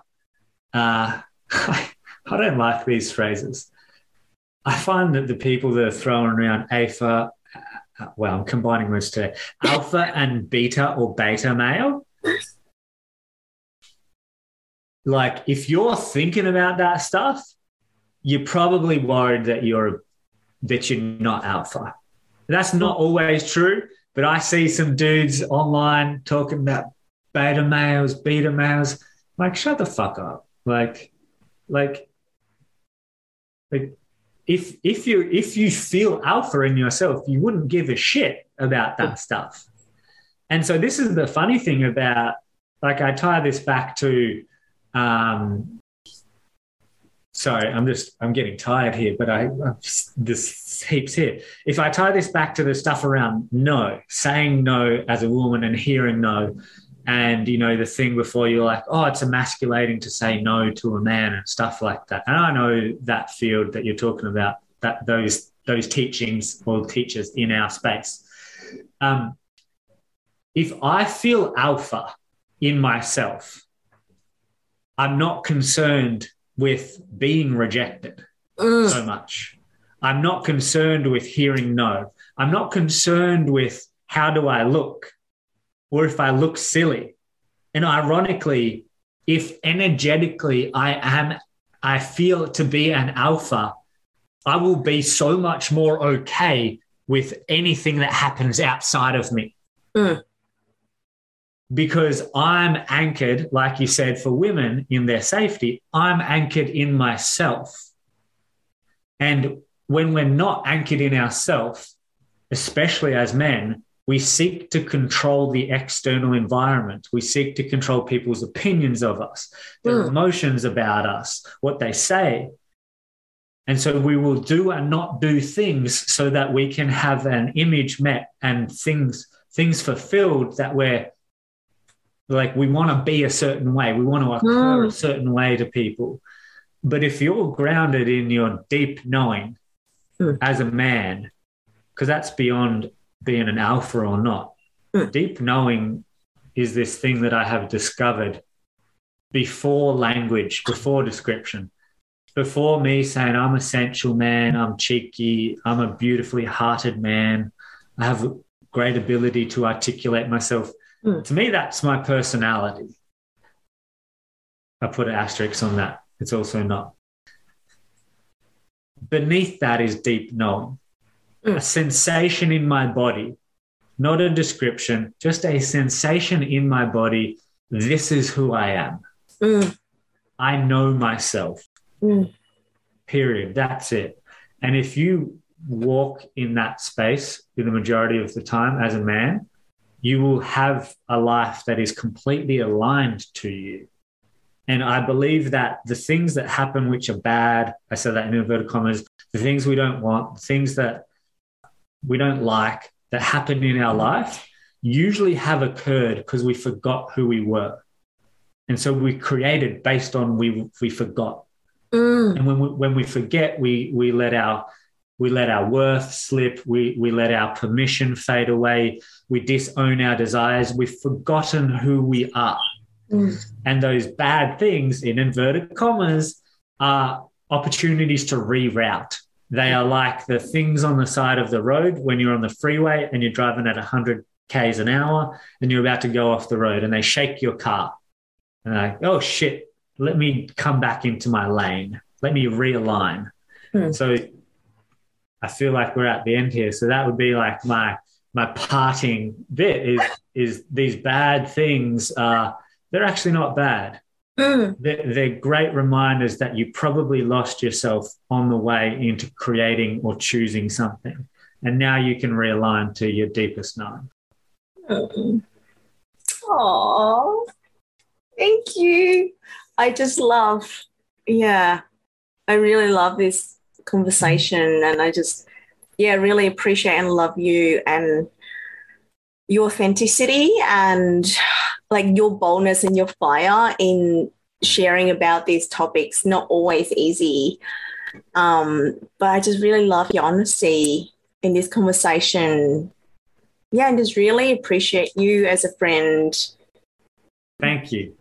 uh, I, [LAUGHS] I don't like these phrases. I find that the people that are throwing around alpha, uh, well, I'm combining words today, alpha and beta or beta male like if you're thinking about that stuff, you're probably worried that you're that you're not alpha. That's not always true, but I see some dudes online talking about beta males, beta males. Like, shut the fuck up. Like, like, like if if you if you feel alpha in yourself, you wouldn't give a shit about that stuff. And so this is the funny thing about like I tie this back to um, sorry, I'm just I'm getting tired here, but I this heaps here. If I tie this back to the stuff around no, saying no as a woman and hearing no, and you know the thing before you're like, oh, it's emasculating to say no to a man and stuff like that. And I know that field that you're talking about, that those those teachings or teachers in our space. Um, if I feel alpha in myself, I'm not concerned with being rejected mm. so much. I'm not concerned with hearing no. I'm not concerned with how do I look or if I look silly. And ironically, if energetically I am, I feel to be an alpha, I will be so much more okay with anything that happens outside of me. Mm because I'm anchored, like you said, for women in their safety, I'm anchored in myself. And when we're not anchored in ourselves, especially as men, we seek to control the external environment. We seek to control people's opinions of us, their mm. emotions about us, what they say. And so we will do and not do things so that we can have an image met and things things fulfilled that we're like we want to be a certain way, we want to occur mm. a certain way to people. But if you're grounded in your deep knowing mm. as a man, because that's beyond being an alpha or not, mm. deep knowing is this thing that I have discovered before language, before description, before me saying I'm a sensual man, I'm cheeky, I'm a beautifully hearted man, I have great ability to articulate myself. Mm. To me, that's my personality. I put an asterisk on that. It's also not. Beneath that is deep knowing, mm. a sensation in my body, not a description, just a sensation in my body. This is who I am. Mm. I know myself. Mm. Period. That's it. And if you walk in that space in the majority of the time as a man, you will have a life that is completely aligned to you. And I believe that the things that happen which are bad, I said that in inverted commas, the things we don't want, the things that we don't like that happen in our life usually have occurred because we forgot who we were. And so we created based on we we forgot. Mm. And when we, when we forget, we we let our we let our worth slip. We, we let our permission fade away. We disown our desires. We've forgotten who we are. Mm. And those bad things, in inverted commas, are opportunities to reroute. They are like the things on the side of the road when you're on the freeway and you're driving at 100 Ks an hour and you're about to go off the road and they shake your car. And like, oh shit, let me come back into my lane. Let me realign. Mm. So I feel like we're at the end here. So that would be like my my parting bit is is these bad things are they're actually not bad. Mm. They're, they're great reminders that you probably lost yourself on the way into creating or choosing something. And now you can realign to your deepest knowing. Mm. Aww. Thank you. I just love, yeah, I really love this conversation. And I just, yeah, really appreciate and love you and your authenticity and like your boldness and your fire in sharing about these topics. Not always easy. Um, but I just really love your honesty in this conversation. Yeah, and just really appreciate you as a friend. Thank you.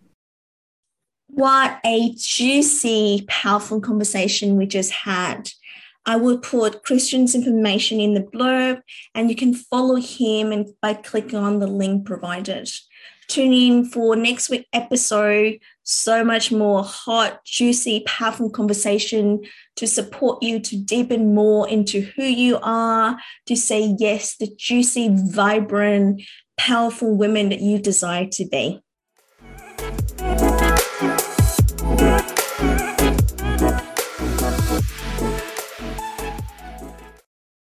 What a juicy, powerful conversation we just had. I will put Kristian's information in the blurb and you can follow him and by clicking on the link provided. Tune in for next week episode. So much more hot, juicy, powerful conversation to support you to deepen more into who you are, to say yes, the juicy, vibrant, powerful women that you desire to be. Thank.